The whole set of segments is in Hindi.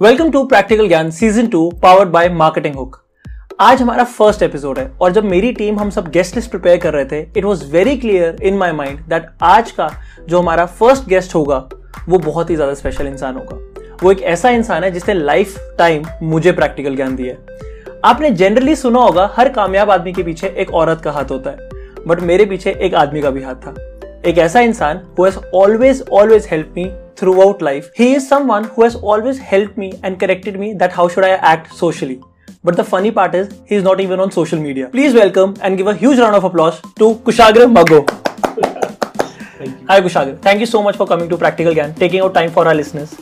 वेलकम टू प्रैक्टिकल ज्ञान season two powered by marketing hook आज हमारा फ़र्स्ट एपिसोड है, और जब मेरी टीम हम सब गेस्ट लिस्ट प्रिपेयर कर रहे थे it was very clear in my mind that आज का जो हमारा फ़र्स्ट गेस्ट होगा, वो बहुत ही ज़्यादा स्पेशल इंसान होगा। वो एक ऐसा इंसान है जिसने लाइफ टाइम मुझे प्रैक्टिकल ज्ञान दिया है। आपने जनरली सुना होगा, हर कामयाब आदमी के पीछे एक औरत का हाथ होता है बट मेरे पीछे एक आदमी का भी हाथ था। एक ऐसा इंसान who has always always help me throughout life. He is someone who has always helped me and corrected me that how should I act socially. But the funny part is, he is not even on social media. Please welcome and give a huge round of applause to Kushagra Mago. Hi Kushagra. Thank you so much for coming to Practical Gyan, taking out time for our listeners.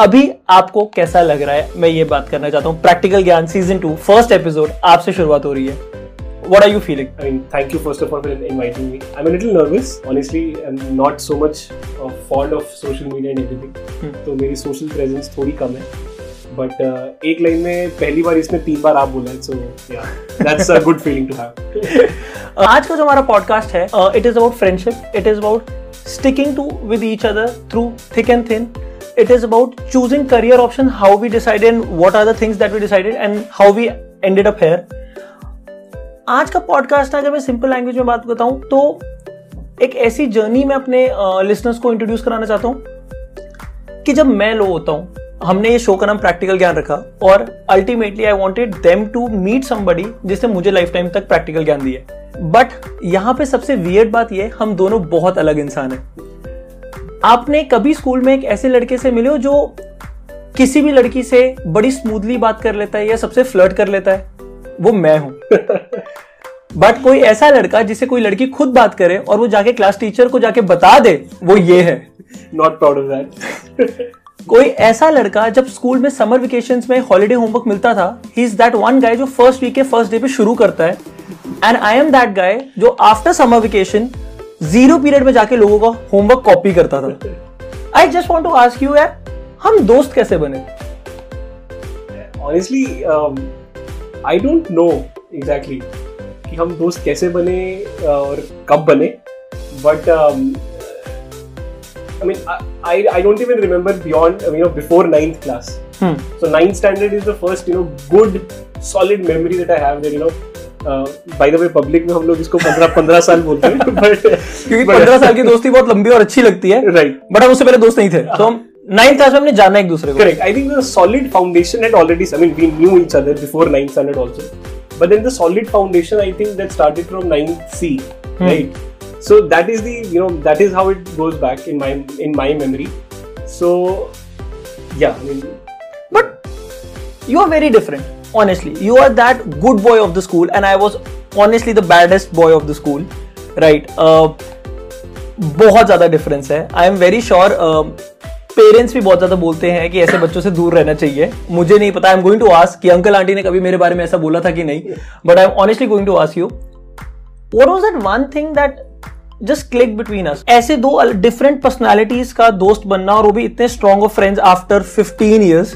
अभी आपको कैसा लग रहा है मैं ये बात करना चाहता हूँ प्रैक्टिकल ज्ञान सीज़न टू फ़र्स्ट एपिसोड आपसे शुरुआत हो रही है what are you feeling I mean, thank you first of all for inviting me. I'm a little nervous. Honestly, I'm not so much uh, fond of social media and everything. Hmm. तो मेरी social presence थोड़ी कम है. But uh, एक लाइन में पहली बार इसमें तीन बार आप बोला है, so yeah, that's a good feeling to have. Uh, आज का जो हमारा पॉडकास्ट है it is about friendship it is about sticking to with each other through thick and thin it is about choosing career option how we decided and what are the things that we decided and how we ended up here आज का पॉडकास्ट अगर मैं सिंपल लैंग्वेज में बात करता हूँ तो एक ऐसी जर्नी में अपने लिसनर्स को इंट्रोड्यूस कराना चाहता हूँ कि जब मैं लो होता हूँ, हमने ये शो का नाम प्रैक्टिकल ज्ञान रखा और ultimately I wanted them to meet somebody जिसने मुझे लाइफ टाइम तक प्रैक्टिकल ज्ञान दिया बट यहाँ पे सबसे वियर्ड बात ये हम दोनों बहुत अलग इंसान हैं। आपने कभी स्कूल में एक ऐसे लड़के से मिले हो जो किसी भी लड़की से बड़ी स्मूथली बात कर लेता है या सबसे फ्लर्ट कर लेता है? वो मैं हूँ। बट कोई ऐसा लड़का जिसे कोई लड़की खुद बात करे और वो जाके क्लास टीचर को जाके बता दे वो ये है। Not proud of that. कोई ऐसा लड़का जब स्कूल में समर वेकेशन में हॉलीडे होमवर्क मिलता था he is that one guy जो फ़र्स्ट वीक के फ़र्स्ट डे पे शुरू करता है। And I am that guy जो after summer vacation zero period में जाके लोगों का होमवर्क कॉपी करता था। I just want to ask you यार हम दोस्त कैसे बने? Um, I don't know exactly. कि हम दोस्त कैसे बने और कब बने। But I mean I I don't even remember beyond you know before ninth class so ninth standard is the first you know good solid memory that I have there you know by the way public में हम लोग इसको 15 15 साल बोलते हैं बट क्योंकि 15 साल की दोस्ती बहुत लंबी और अच्छी लगती है राइट बट हम उससे पहले दोस्त नहीं थे। तो हम नाइन्थ क्लास में हमने जाना एक दूसरे को। Correct I think solid foundation had already I mean we knew each other before ninth standard also but then the solid foundation I think that started from ninth C right so that is the you know that is how it goes back in my in my memory so yeah I mean But you are very different, honestly. You are that good boy of the school, and I was honestly the baddest boy of the school, right? Uh, बहुत ज़्यादा डिफरेंस है I am very sure parents भी बहुत ज़्यादा बोलते हैं कि ऐसे बच्चों से दूर रहना चाहिए। मुझे नहीं पता I am going to ask कि अंकल आंटी ने कभी मेरे बारे में ऐसा बोला था कि नहीं। But I am honestly going to ask you what was that one thing that just clicked between us? ऐसे दो डिफरेंट पर्सनालिटीज का दोस्त बनना और वो भी इतने strong of friends after fifteen years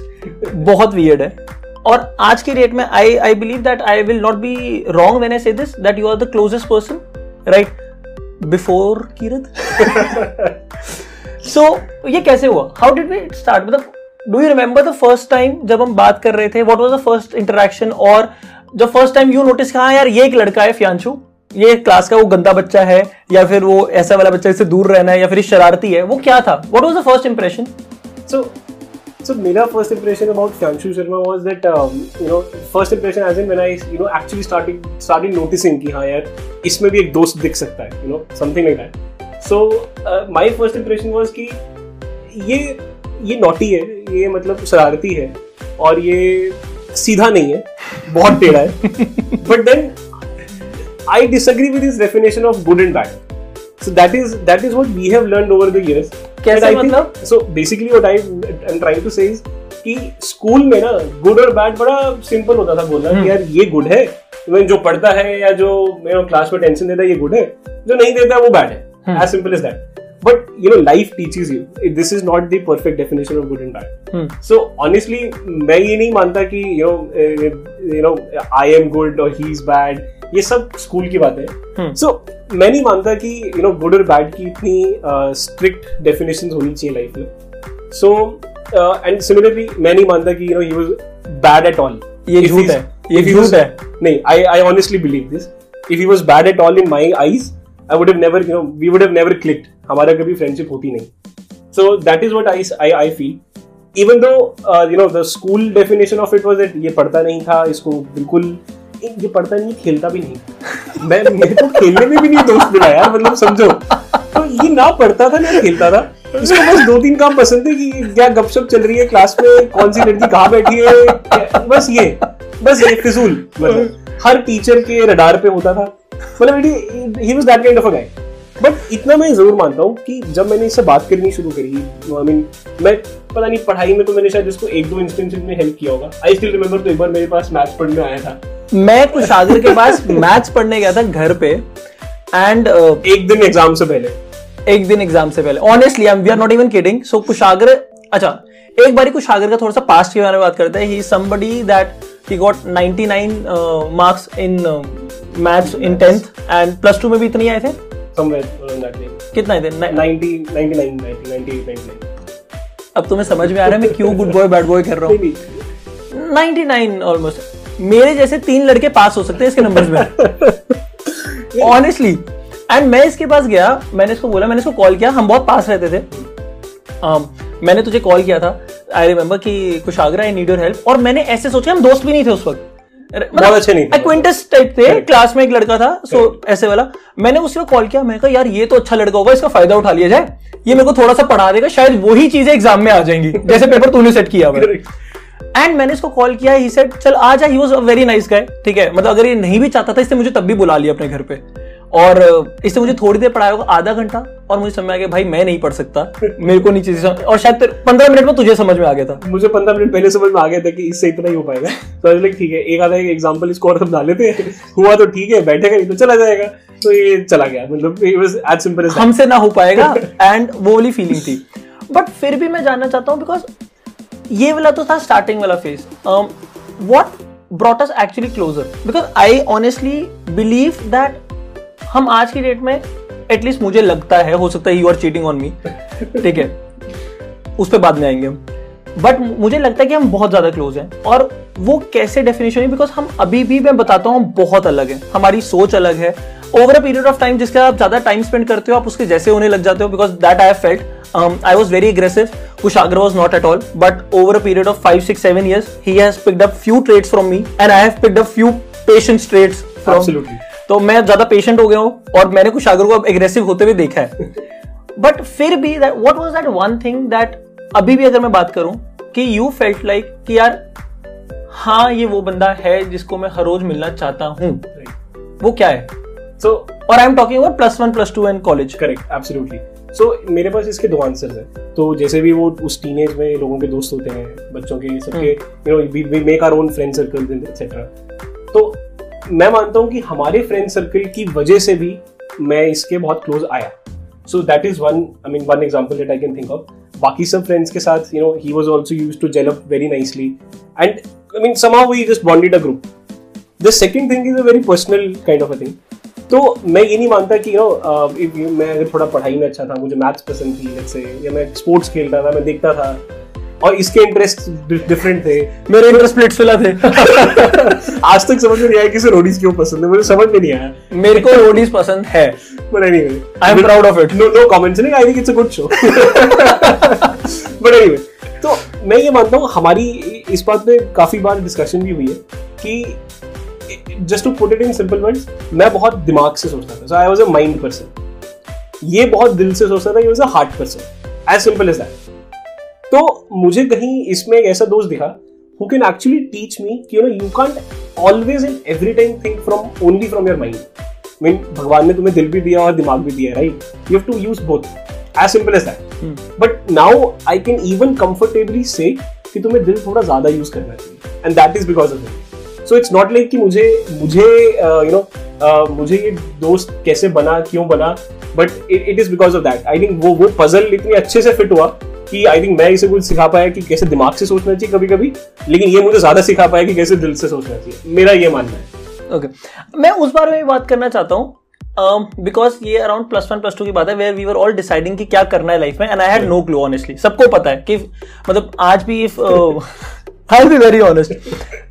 बहुत वियर्ड है। और आज की डेट में I I believe that I will not be wrong when I say this that you are the closest person right before Kirat so so, ये कैसे हुआ? हाउ डिड वी स्टार्ट मतलब do you remember the first time जब हम बात कर रहे थे what was the first interaction और जब फ़र्स्ट टाइम यू नोटिस हाँ यार ये एक लड़का है फ्यांशु ये क्लास का वो गंदा बच्चा है या फिर वो ऐसा वाला बच्चा इससे दूर रहना है या फिर शरारती है वो क्या था? What was the first impression so so mera first impression about Fyanshu Sharma was that um, you know first impression as in when I you know actually started started noticing कि हाँ यार इसमें भी एक दोस्त दिख सकता है you know something like that. So my first impression was कि ये ये नोटी है ये मतलब शरारती है और ये सीधा नहीं है बहुत टेढ़ा है। But then I disagree with is definition of good and bad so that is that is what we have learn over the years so basically what I am trying to say school में ना गुड और बैड बड़ा सिंपल होता था बोलना कि हम्म। यार ये गुड है इवन जो पढ़ता है या जो मेरा क्लास में टेंशन देता है ये गुड है जो नहीं देता है वो बैड है। As simple as that but you know life teaches you this is not the perfect definition of good and bad so honestly मैं ये नहीं मानता कि you know you know I am good और ही इज़ बैड ये सब स्कूल की बात है। सो मैं नहीं मानता कि यू नो गुड और बैड की इतनी स्ट्रिक्ट डेफिनेशन होनी चाहिए लाइफ में. सो एंड सिमिलरली मैं नहीं मानता कि you know he was bad at all ये झूठ है. ये झूठ है. नहीं I I honestly believe this if he was bad at all in my eyes I would have never you know we would have never clicked हमारा कभी फ्रेंडशिप होती नहीं। So that is what I I I feel even though you know the school definition of it was that ये पढ़ता नहीं था, इसको बिल्कुल, ये पढ़ता नहीं, खेलता भी नहीं। मैं, मेरे को खेलने में भी नहीं दोस्त मिला यार मतलब समझो। तो ये ना पढ़ता था, ना खेलता था। इसको बस दो तीन काम पसंद थे कि क्या गपशप चल रही है क्लास में, कौन सी लड़की कहाँ बैठी है बस ये बस ये, फिजूल मतलब। हर टीचर के रडार पे होता था। मतलब he was that kind of a guy but इतना मैं ज़रूर मानता हूँ कि जब मैंने इससे बात करनी शुरू करी आई मीन मैं पता नहीं पढ़ाई में तो मैंने शायद इसको एक दो इंस्टेंसेस में हेल्प किया होगा। आई स्टिल रिमेंबर तो एक बार मेरे पास मैथ्स पढ़ने आया था। मैं कुछ कुशागर के पास मैथ्स पढ़ने गया था घर पे। एंड uh, एक दिन एग्ज़ाम से पहले। एक दिन एग्ज़ाम से पहले। Honestly I we are not even kidding so Kushagra अच्छा एक बारी कुशागर का थोड़ा सा पास्ट के बारे में बात करते हैं। He somebody that he got 99 marks in maths in 10th and plus 2 में भी इतने आए थे? कितना आए थे 90 99 98 अब तुम्हें समझ में आ रहा है मैं क्यों गुड बॉय बैड बॉय कर रहा हूँ? 99 ऑलमोस्ट मेरे जैसे तीन लड़के पास हो सकते हैं इसके नंबर्स में। ऑनेस्टली एंड मैं इसके पास गया मैंने इसको बोला मैंने इसको कॉल किया हम बहुत पास रहते थे। Um, मैंने तुझे कॉल किया था। आई रिमेम्बर कि कुछ Agra I need your help और मैंने ऐसे सोचा हम दोस्त भी नहीं थे उस वक्त। बहुत अच्छे नहीं एक्विंटस टाइप थे। क्लास में एक लड़का था सो ऐसे वाला। मैंने उसको कॉल किया मैंने कहा यार ये तो अच्छा लड़का होगा इसका फ़ायदा उठा लिया जाए। ये मेरे को थोड़ा सा पढ़ा देगा शायद वही चीज़ें एग्ज़ाम में आ जाएँगी। जैसे पेपर तूने सेट किया हुआ एंड मैंने इसको कॉल किया ही सेट चल आ जा he was a very nice guy ठीक है? मतलब अगर ये नहीं भी चाहता था इसने मुझे तब भी बुला लिया अपने घर पे। और इससे मुझे थोड़ी देर पढ़ाया होगा आधा घंटा और मुझे समझ में आ गया भाई मैं नहीं पढ़ सकता मेरे को नहीं चीज़ें और शायद पंद्रह मिनट में तुझे समझ में आ गया था। मुझे पंद्रह मिनट पहले समझ में आ गया था कि इससे इतना ही हो पाएगा। तो लाइक ठीक है एक आधा एक एग्ज़ाम्पल इसको और डाल लेते हैं। हुआ तो ठीक है बैठेगा नहीं तो चला जाएगा। तो ये चला गया मतलब एज सिंपल हमसे ना हो पाएगा एंड वो वाली फीलिंग थी। बट फिर भी मैं जानना चाहता हूँ बिकॉज़ ये वाला तो था स्टार्टिंग वाला phase what brought actually closer because I honestly believe that हम आज की डेट में एटलीस्ट मुझे लगता है, हो सकता है you are cheating on me ठीक है? उस पर बाद में आएँगे हम। बट मुझे लगता है कि हम बहुत ज़्यादा क्लोज हैं और वो कैसे डेफिनेशन है? बिकॉज़ हम अभी भी मैं बताता हूँ बहुत अलग है। हमारी सोच अलग है। Over a period of time जिसके आप ज़्यादा टाइम स्पेंड करते हो, आप उसके जैसे होने लग जाते हो। Because that I felt I was very aggressive Kushagra was not at all but over a period of five six seven years he has picked up few traits from me and I have picked up few patient traits from तो मैं ज़्यादा पेशेंट हो गया हूँ और मैंने कुछ आगर को अब एग्रेसिव होते हुए देखा है। बट फिर भी what was that one thing that अभी भी अगर मैं बात करूँ कि यू फेल्ट लाइक कि यार हाँ ये वो बंदा है जिसको मैं हर रोज मिलना चाहता हूँ। वो क्या है? सो और I am talking about plus one plus two and college correct absolutely so मेरे पास इसके दो आंसर्स हैं। तो जैसे भी वो उस टीनेज में लोगों के दोस्त होते हैं बच्चों के सबके you know we make our own friend circle etcetera तो मैं मानता हूँ कि हमारे फ्रेंड सर्कल की वजह से भी मैं इसके बहुत क्लोज आया। So that is one I mean one example that I can think of बाकी सब फ्रेंड्स के साथ you know he was also use to gel very nicely and I mean somehow we just bonded a group the second thing is a very personal kind of a thing तो मैं ये नहीं मानता कि यू नो मैं अगर थोड़ा पढ़ाई में अच्छा था, मुझे मैथ्स पसंद थी जैसे या मैं स्पोर्ट्स खेलता था, मैं देखता था और इसके इंटरेस्ट डिफरेंट थे। मेरे इंटरेस्ट प्लेट्स वाला थे। आज तक समझ में नहीं आया कि रोडीज क्यों पसंद है। मुझे समझ में नहीं आया। मेरे को रोडीज पसंद है। But anyway I am proud of it no no comments नहीं। I think it's a good show but anyway तो मैं ये मानता हूँ हमारी इस बात पे काफ़ी बार डिस्कशन भी हुई है कि just to put it in simple words मैं बहुत दिमाग से सोचता था। So I was a mind person ये बहुत दिल से सोचता था ये was a heart person as simple as that तो मुझे कहीं इसमें एक ऐसा दोस्त दिखा who can actually teach me कि you know you can't always in every time think from only from your mind mean भगवान ने तुम्हें दिल भी दिया और दिमाग भी दिया right you have to use both as simple as that but now I can even comfortably say कि तुम्हें दिल थोड़ा ज़्यादा यूज़ करना चाहिए. And that is because of it so it's not like कि मुझे मुझे यू नो uh, मुझे ये दोस्त कैसे बना क्यों बना? But it is because of that I think वो वो पजल इतनी अच्छे से फिट हुआ कि आई थिंक मैं इसे कुछ सिखा पाया कि कैसे दिमाग से सोचना चाहिए कभी कभी लेकिन ये मुझे ज़्यादा सिखा पाया कि कैसे दिल से सोचना चाहिए। मेरा ये मानना है। Okay okay. मैं उस बारे में बात करना चाहता हूँ बिकॉज़ um, ये around plus one plus two की बात है where we were all deciding कि क्या करना है लाइफ में and I had no clue honestly सबको पता है कि मतलब आज भी if I be very honest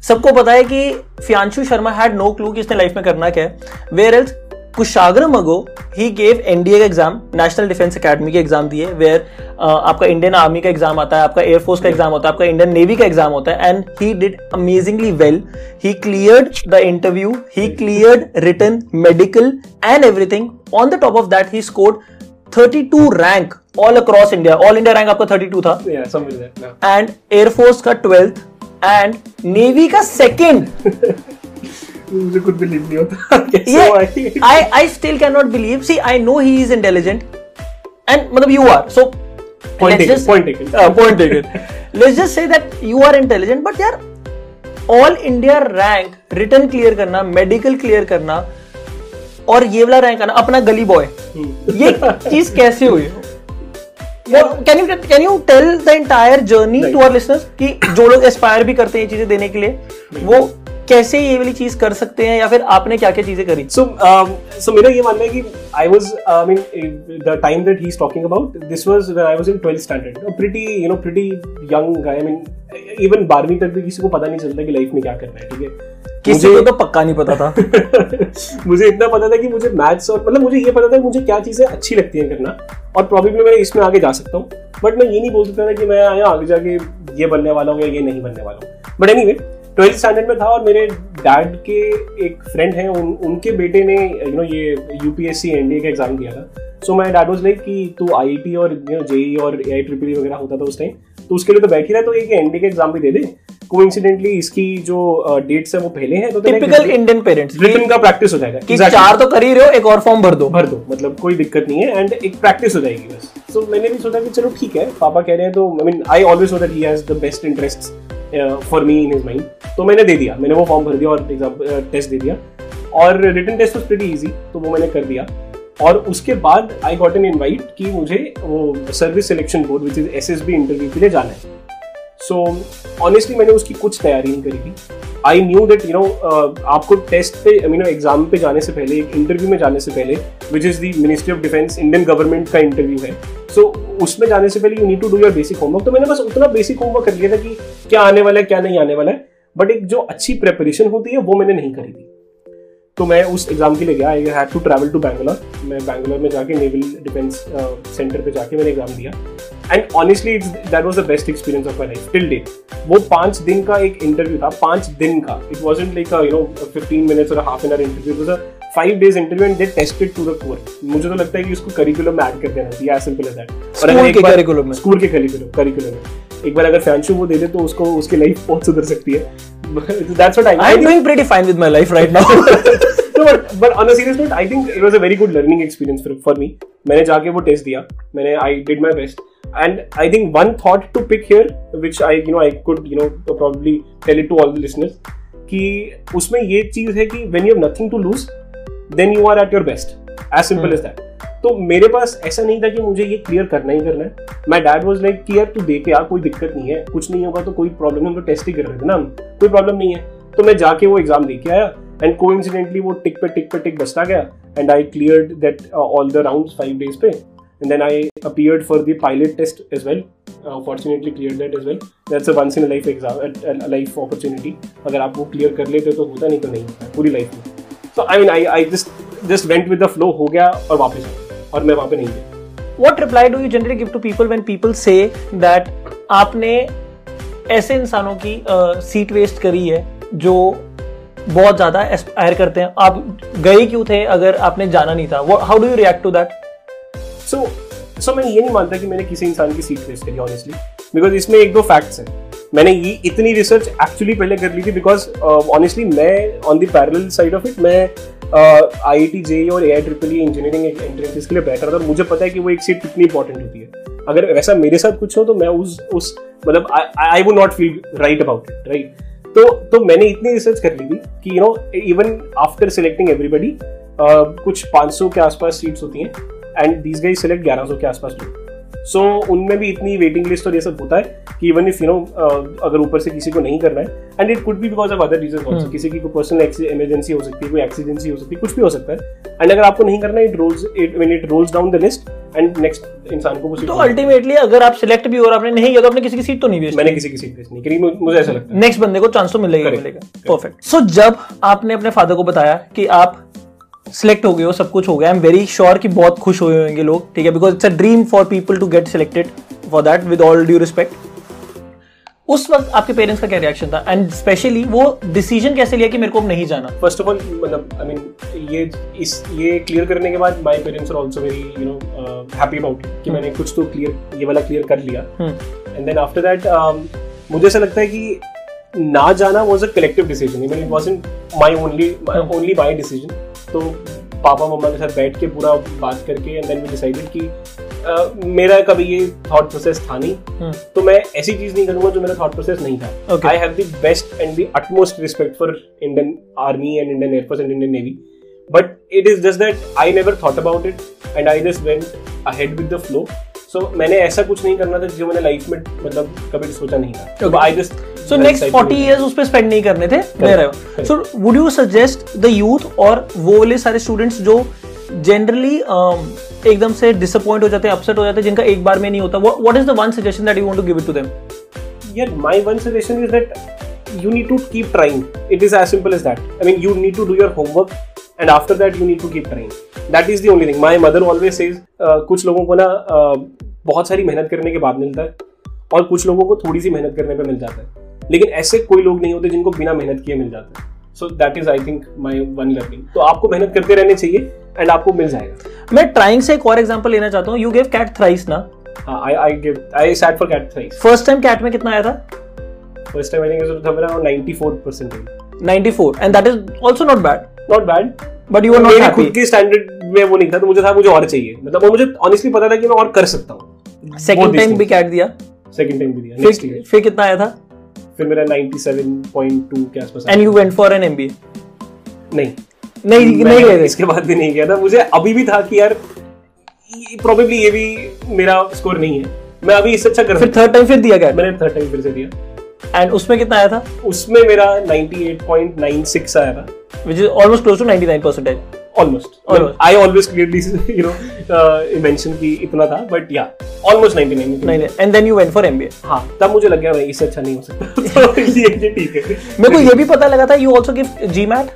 सबको पता है कि Fiyanshu Sharma had no clue कि इसने लाइफ में करना क्या है। वेयर एल्स कुशाग्रम अगो ही गेव एनडीए का एग्ज़ाम नेशनल डिफेंस अकेडमी के एग्ज़ाम दिए वेयर आपका इंडियन आर्मी का एग्ज़ाम आता है आपका एयरफोर्स का एग्ज़ाम होता है आपका इंडियन नेवी का एग्ज़ाम होता है and he did amazingly well he cleared the interview he cleared written medical and everything on the top of that he scored 32 rank all across India all India rank आपका 32 था. एंड एयरफोर्स का ट्वेल्थ एंड नेवी का सेकेंड मुझे खुद बिलीव नहीं होता। I I still can not believe see I know he is intelligent and मतलब you are so point taken point taken. Uh, point taken. Let's just say that you are intelligent but यार all India rank written clear करना मेडिकल क्लियर करना और ये वाला रैंक आना अपना गली बॉय hmm. ये चीज़ कैसे हुई? Can you can you tell the entire journey to our listeners कि जो लोग एस्पायर भी करते हैं ये चीज़ें देने के लिए वो कैसे ये वाली चीज़ कर सकते हैं या फिर आपने क्या क्या चीज़ें करी? सो सो मेरा ये मानना है कि I was I mean the time that he is talking about this was when I was in 12th standard pretty you know pretty young I mean even 12वीं तक भी किसी को पता नहीं चलता कि लाइफ में क्या करना है ठीक है? किसी को तो पक्का नहीं पता था। मुझे इतना पता था कि मुझे मैथ्स और मतलब मुझे ये पता था कि मुझे क्या चीज़ें अच्छी लगती हैं करना और प्रॉब्लम मैं इसमें आगे जा सकता हूँ। बट मैं ये नहीं बोल सकता था कि मैं आया आगे जाके ये बनने वाला हूँ या ये नहीं बनने वाला हूँ। But any anyway, twelfth standard में था और मेरे डैड के एक फ्रेंड हैं उन, उनके बेटे ने यू नो ये यूपीएससी एनडीए का एग्ज़ाम दिया था। So my dad was like कि तू आई और यू नो जेई और ए आई ट्रिपल वगैरह होता था उस टाइम तो उसके लिए तो बैठ ही रहा तो एक एनडीए का एग्ज़ाम भी दे दे। कोइंसिडेंटली इसकी जो डेट्स है वो पहले हैं तो टिपिकल इंडियन पेरेंट्स रिटन का प्रैक्टिस हो जाएगा। कि exactly. चार तो कर ही रहे हो एक और फॉर्म भर दो। भर दो मतलब कोई दिक्कत नहीं है एंड एक प्रैक्टिस हो जाएगी बस। सो so, मैंने भी सोचा कि चलो ठीक है पापा कह रहे हैं तो I mean I always know that he has the best interest for me in is mind तो मैंने दे दिया. मैंने वो फॉर्म भर दिया और एग्ज़ाम टेस्ट दे दिया. और written test was pretty easy तो वो मैंने कर दिया. और उसके बाद आई गॉट एन इन्वाइट कि मुझे वो service selection board which is S S B interview के लिए जाना है. सो so, ऑनेस्टली मैंने उसकी कुछ तैयारी नहीं करी थी। I knew that you know आपको टेस्ट पे आई मीन एग्ज़ाम पे जाने से पहले एक इंटरव्यू में जाने से पहले which is the ministry of defence Indian government का इंटरव्यू है। सो so, उसमें जाने से पहले you need to do your basic homework तो मैंने बस उतना बेसिक होमवर्क कर लिया था कि क्या आने वाला है क्या नहीं आने वाला है। बट एक जो अच्छी प्रेपरेशन होती है वो मैंने नहीं करी थी। तो मैं उस एग्ज़ाम के लिए गया। I had to travel to Bangalore मैं बैंगलोर में जाके नेवल डिफेंस सेंटर पे जाके मैंने एग्ज़ाम दिया। And honestly it's that was the best experience of my life till date वो पाँच दिन का एक इंटरव्यू था पाँच दिन का। It was like you know fifteen minutes और half an hour interview it was five days interview and they tested to the core मुझे तो लगता है कि उसको करिकुलम में ऐड कर देना चाहिए एज सिंपल एज दैट और स्कूल के करिकुलम करिकुलम में। एक बार अगर फैंशू वो दे दे तो उसको उसकी लाइफ बहुत सुधर सकती है that's what I I am doing pretty fine with my life right now but but on a serious note, I think it was a very good learning experience for, for me. मैंने जाके वो टेस्ट दिया मैंने I did my best and i think one thought to pick here which i you know i could you know probably tell it to all the listeners कि उसमें ये चीज़ है कि when you have nothing to lose then you are at your best as simple hmm. as that तो मेरे पास ऐसा नहीं था कि मुझे ये क्लियर करना ही करना है। माई डैड वॉज़ लाइक कि यार तू देख यार कोई दिक्कत नहीं है। कुछ नहीं होगा तो कोई प्रॉब्लम नहीं हम तो टेस्ट ही कर रहे थे ना कोई प्रॉब्लम नहीं है। तो मैं जाके वो एग्ज़ाम दे के आया एंड को इंसिडेंटली वो टिक पे टिक पे टिक बसता गया and I clear that all the round five days पे and then I appeared for the pilot test as well Uh, clear. That's a once in a life exam, a, a life opportunity. अगर आप वो क्लियर कर लेते तो होता नहीं तो नहीं होता पूरी लाइफ में। So I mean I I just just went with the flow हो गया और वापस आ और मैं वहाँ पे नहीं गया। What reply do you generally give to people when people say that आपने ऐसे इंसानों की सीट uh, वेस्ट करी है जो बहुत ज़्यादा एस्पायर करते हैं? आप गए क्यों थे अगर आपने जाना नहीं था? How do you react to that so so मैं ये नहीं मानता कि मैंने किसी इंसान की सीट वेस्ट करी ऑनेस्टली बिकॉज़ इसमें एक दो फैक्ट्स हैं। मैंने ये इतनी रिसर्च एक्चुअली पहले कर ली थी बिकॉज़ ऑनेस्टली uh, मैं on the parallel side of it मैं आई आई टी जे और A I triple engineering entrances के लिए बैठ था। और मुझे पता है कि वो एक सीट कितनी इंपॉर्टेंट होती है। अगर वैसा मेरे साथ कुछ हो तो मैं उस उस मतलब I would not feel right about it right तो तो मैंने इतनी रिसर्च कर ली थी कि you know even after selecting everybody कुछ 500 के आसपास सीट्स होती हैं एंड दीज गाइज़ सिलेक्ट 1100 के आसपास सो उनमें भी इतनी वेटिंग लिस्ट और ये सब होता है कि इवन इफ़ यू नो अगर ऊपर से किसी को नहीं करना है and it could be because of other reason also किसी की कोई पर्सनल इमरजेंसी हो सकती है कोई एक्सीडेंसी हो सकती है कुछ भी हो सकता है. एंड अगर आपको नहीं करना it rolls it when it rolls down the list and next इंसान को तो अल्टीमेटली अगर आप सिलेक्ट भी हो और आपने नहीं किया तो आपने किसी की सीट तो नहीं वेस्ट मैंने किसी की सीट वेस्ट नहीं करी मुझे- मुझे ऐसा लगता है. नेक्स्ट बंदे को चांस तो मिलेगा मिलेगा। परफेक्ट सो जब आपने अपने फादर को बताया कि आप सिलेक्ट हो गए हो सब कुछ हो गया। आई एम वेरी श्योर कि बहुत खुश हुए होंगे लोग ठीक है? Because it's a dream for people to get selected for that with all due respect उस वक्त आपके पेरेंट्स का क्या रिएक्शन था? एंड स्पेशली वो डिसीज़न कैसे लिया कि मेरे को अब नहीं जाना? फ़र्स्ट ऑफ़ ऑल मतलब आई मीन ये इस ये क्लियर करने के बाद my parents are also very you know happy about कि मैंने कुछ तो क्लियर ये वाला क्लियर कर लिया। एंड देन आफ्टर दैट मुझे ऐसा लगता है कि ना जाना was a collective decision mean it wasn't my only only my decision तो पापा मम्मा के साथ बैठ के पूरा बात करके एंड देन वी डिसाइडेड कि मेरा कभी ये थॉट प्रोसेस था नहीं। हम्म। तो मैं ऐसी चीज़ नहीं करूँगा जो मेरा थॉट प्रोसेस नहीं था। I have the best and the utmost respect for Indian army and Indian air force and Indian navy but it is just that I never thought about it and I just went ahead with the flow so मैंने ऐसा कुछ नहीं करना था जो मैंने लाइफ में मतलब कभी सोचा नहीं था। I just so next forty year उस पर स्पेंड नहीं करने थे so would you suggest the youth और वो वाले सारे स्टूडेंट्स जो जनरली um, एकदम से डिसअपॉइंट हो जाते हैं अपसेट हो जाते हैं जिनका एक बार में नहीं होता what is the one suggestion that you want to give it them यार my one suggestion is that you need to keep trying it is as simple as that I mean you need to do your homework and after that you need to keep trying that is the only thing my mother always says कुछ लोगों को ना uh, बहुत सारी मेहनत करने के बाद मिलता है और कुछ लोगों को थोड़ी सी मेहनत करने पर मिल जाता है। लेकिन ऐसे कोई लोग नहीं होते जिनको बिना मेहनत किए मिल जाता। है so that is I think my one learning तो आपको मेहनत करते रहने चाहिए एंड आपको मिल जाएगा। मैं ट्राइंग से एक और एग्जांपल लेना चाहता हूँ। यू गिव कैट थ्राइस ना? I I give I sat for CAT thrice first time CAT में कितना आया था? फ़र्स्ट टाइम आई थिंक था मेरा 94 94 and that is also not bad not bad but you are not happy खुद के स्टैंडर्ड में वो नहीं था तो मुझे था मुझे और चाहिए। मतलब वो मुझे ऑनेस्टली पता था कि मैं और कर सकता हूँ। सेकंड टाइम भी कैट दिया। सेकंड टाइम भी दिया। नेक्स्ट फिर ईयर फिर कितना आया था? फिर मेरा 97.2 के आसपास and you went for an MBA नहीं। नहीं नहीं गए इसके बाद भी नहीं किया था। मुझे अभी भी था कि यार प्रोबेबली ये भी मेरा स्कोर नहीं है। मैं अभी इससे अच्छा कर फिर थर्ड टाइम फिर दिया हूँ। मैंने थर्ड टाइम फिर से दिया। एंड उसमें कितना आया था? उसमें मेरा 98.96 आया था। Which is almost close to 99 percentage. Almost Almost. I always clearly you know mention की इतना था बट या ऑलमोस्ट 99 नहीं and then you went for MBA. हाँ तब मुझे लग गया भाई इससे अच्छा नहीं हो सकता। तो ये ये ठीक है। मेरे को ये भी पता लगा था you also give GMAT.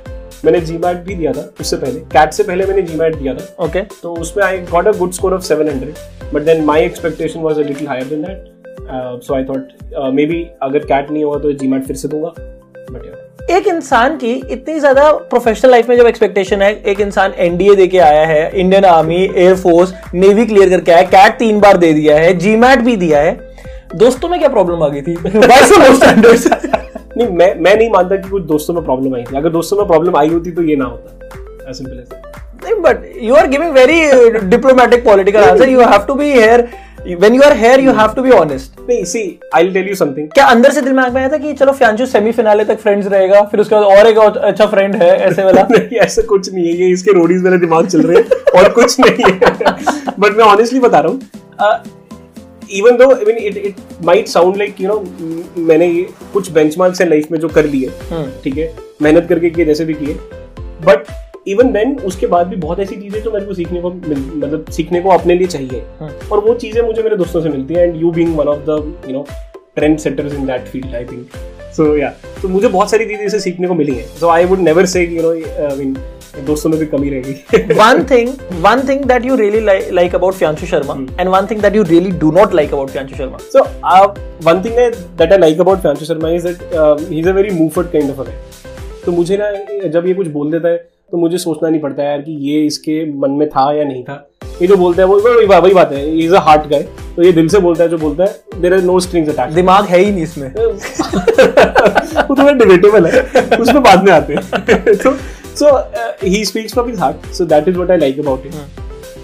मैंने जी मैट भी दिया था उससे पहले। कैट से पहले मैंने जी मैट दिया था। Okay Okay. तो उसमें I got a good score of 700 but then my expectation was a little higher than that so I thought maybe अगर कैट नहीं होगा तो जी मैट फिर से दूँगा। या एक इंसान की इतनी ज़्यादा प्रोफेशनल लाइफ में जब एक्सपेक्टेशन है एक इंसान एनडीए देके आया है Indian army air force navy clear करके आया कैट तीन बार दे दिया है जीमैट भी दिया है। दोस्तों में क्या प्रॉब्लम आ गई थी? नहीं मैं मैं नहीं मानता कि कुछ दोस्तों में प्रॉब्लम आई थी। अगर दोस्तों में प्रॉब्लम आई होती तो ये ना होता। सिंपल नहीं but you are giving very diplomatic political answer you have to be here when you are here you have to be honest नहीं I will tell you something क्या अंदर से दिमाग में आया था कि चलो फ्यांचू सेमीफिनाले तक फ्रेंड्स रहेगा फिर उसके बाद और एक अच्छा फ्रेंड है ऐसे वाला? नहीं ऐसा कुछ नहीं है ये इसके रोडीज मेरे दिमाग चल रहे हैं और कुछ नहीं है। बट मैं ऑनेस्टली बता रहा हूँ even though I mean it it might sound like you know मैंने ये कुछ बेंचमार्क्स है लाइफ में जो कर लिए हम्म। ठीक है? मेहनत करके किए जैसे भी किए बट इवन देन उसके बाद भी बहुत ऐसी चीज़ें जो मेरे को सीखने को मतलब सीखने को अपने लिए चाहिए। हाँ. और वो चीज़ें मुझे मेरे दोस्तों से मिलती है and you being one of the you know trend setters in that field I think so या तो मुझे बहुत सारी चीज़ें इसे सीखने को मिली है। So I would never say you know I mean दोस्तों में भी कमी रहेगी। One thing one thing that you really like about Fyanshu Sharma and one thing that you really do not like about Fyanshu Sharma so one thing that I like about Fyanshu Sharma is that he is a very मूवफुट kind of a तो मुझे ना जब ये कुछ बोल देता है तो मुझे सोचना नहीं पड़ता यार कि ये इसके मन में था या नहीं था। ये जो बोलता है वो वही बा- वही बात है। इज़ अ हार्ट गाय तो ये दिल से बोलता है जो बोलता है there are no strings attach दिमाग है ही नहीं इसमें। वो थोड़ा डिबेटेबल है। उसमें बाद में आते हैं। तो so he speaks from his heart so that is what I like about him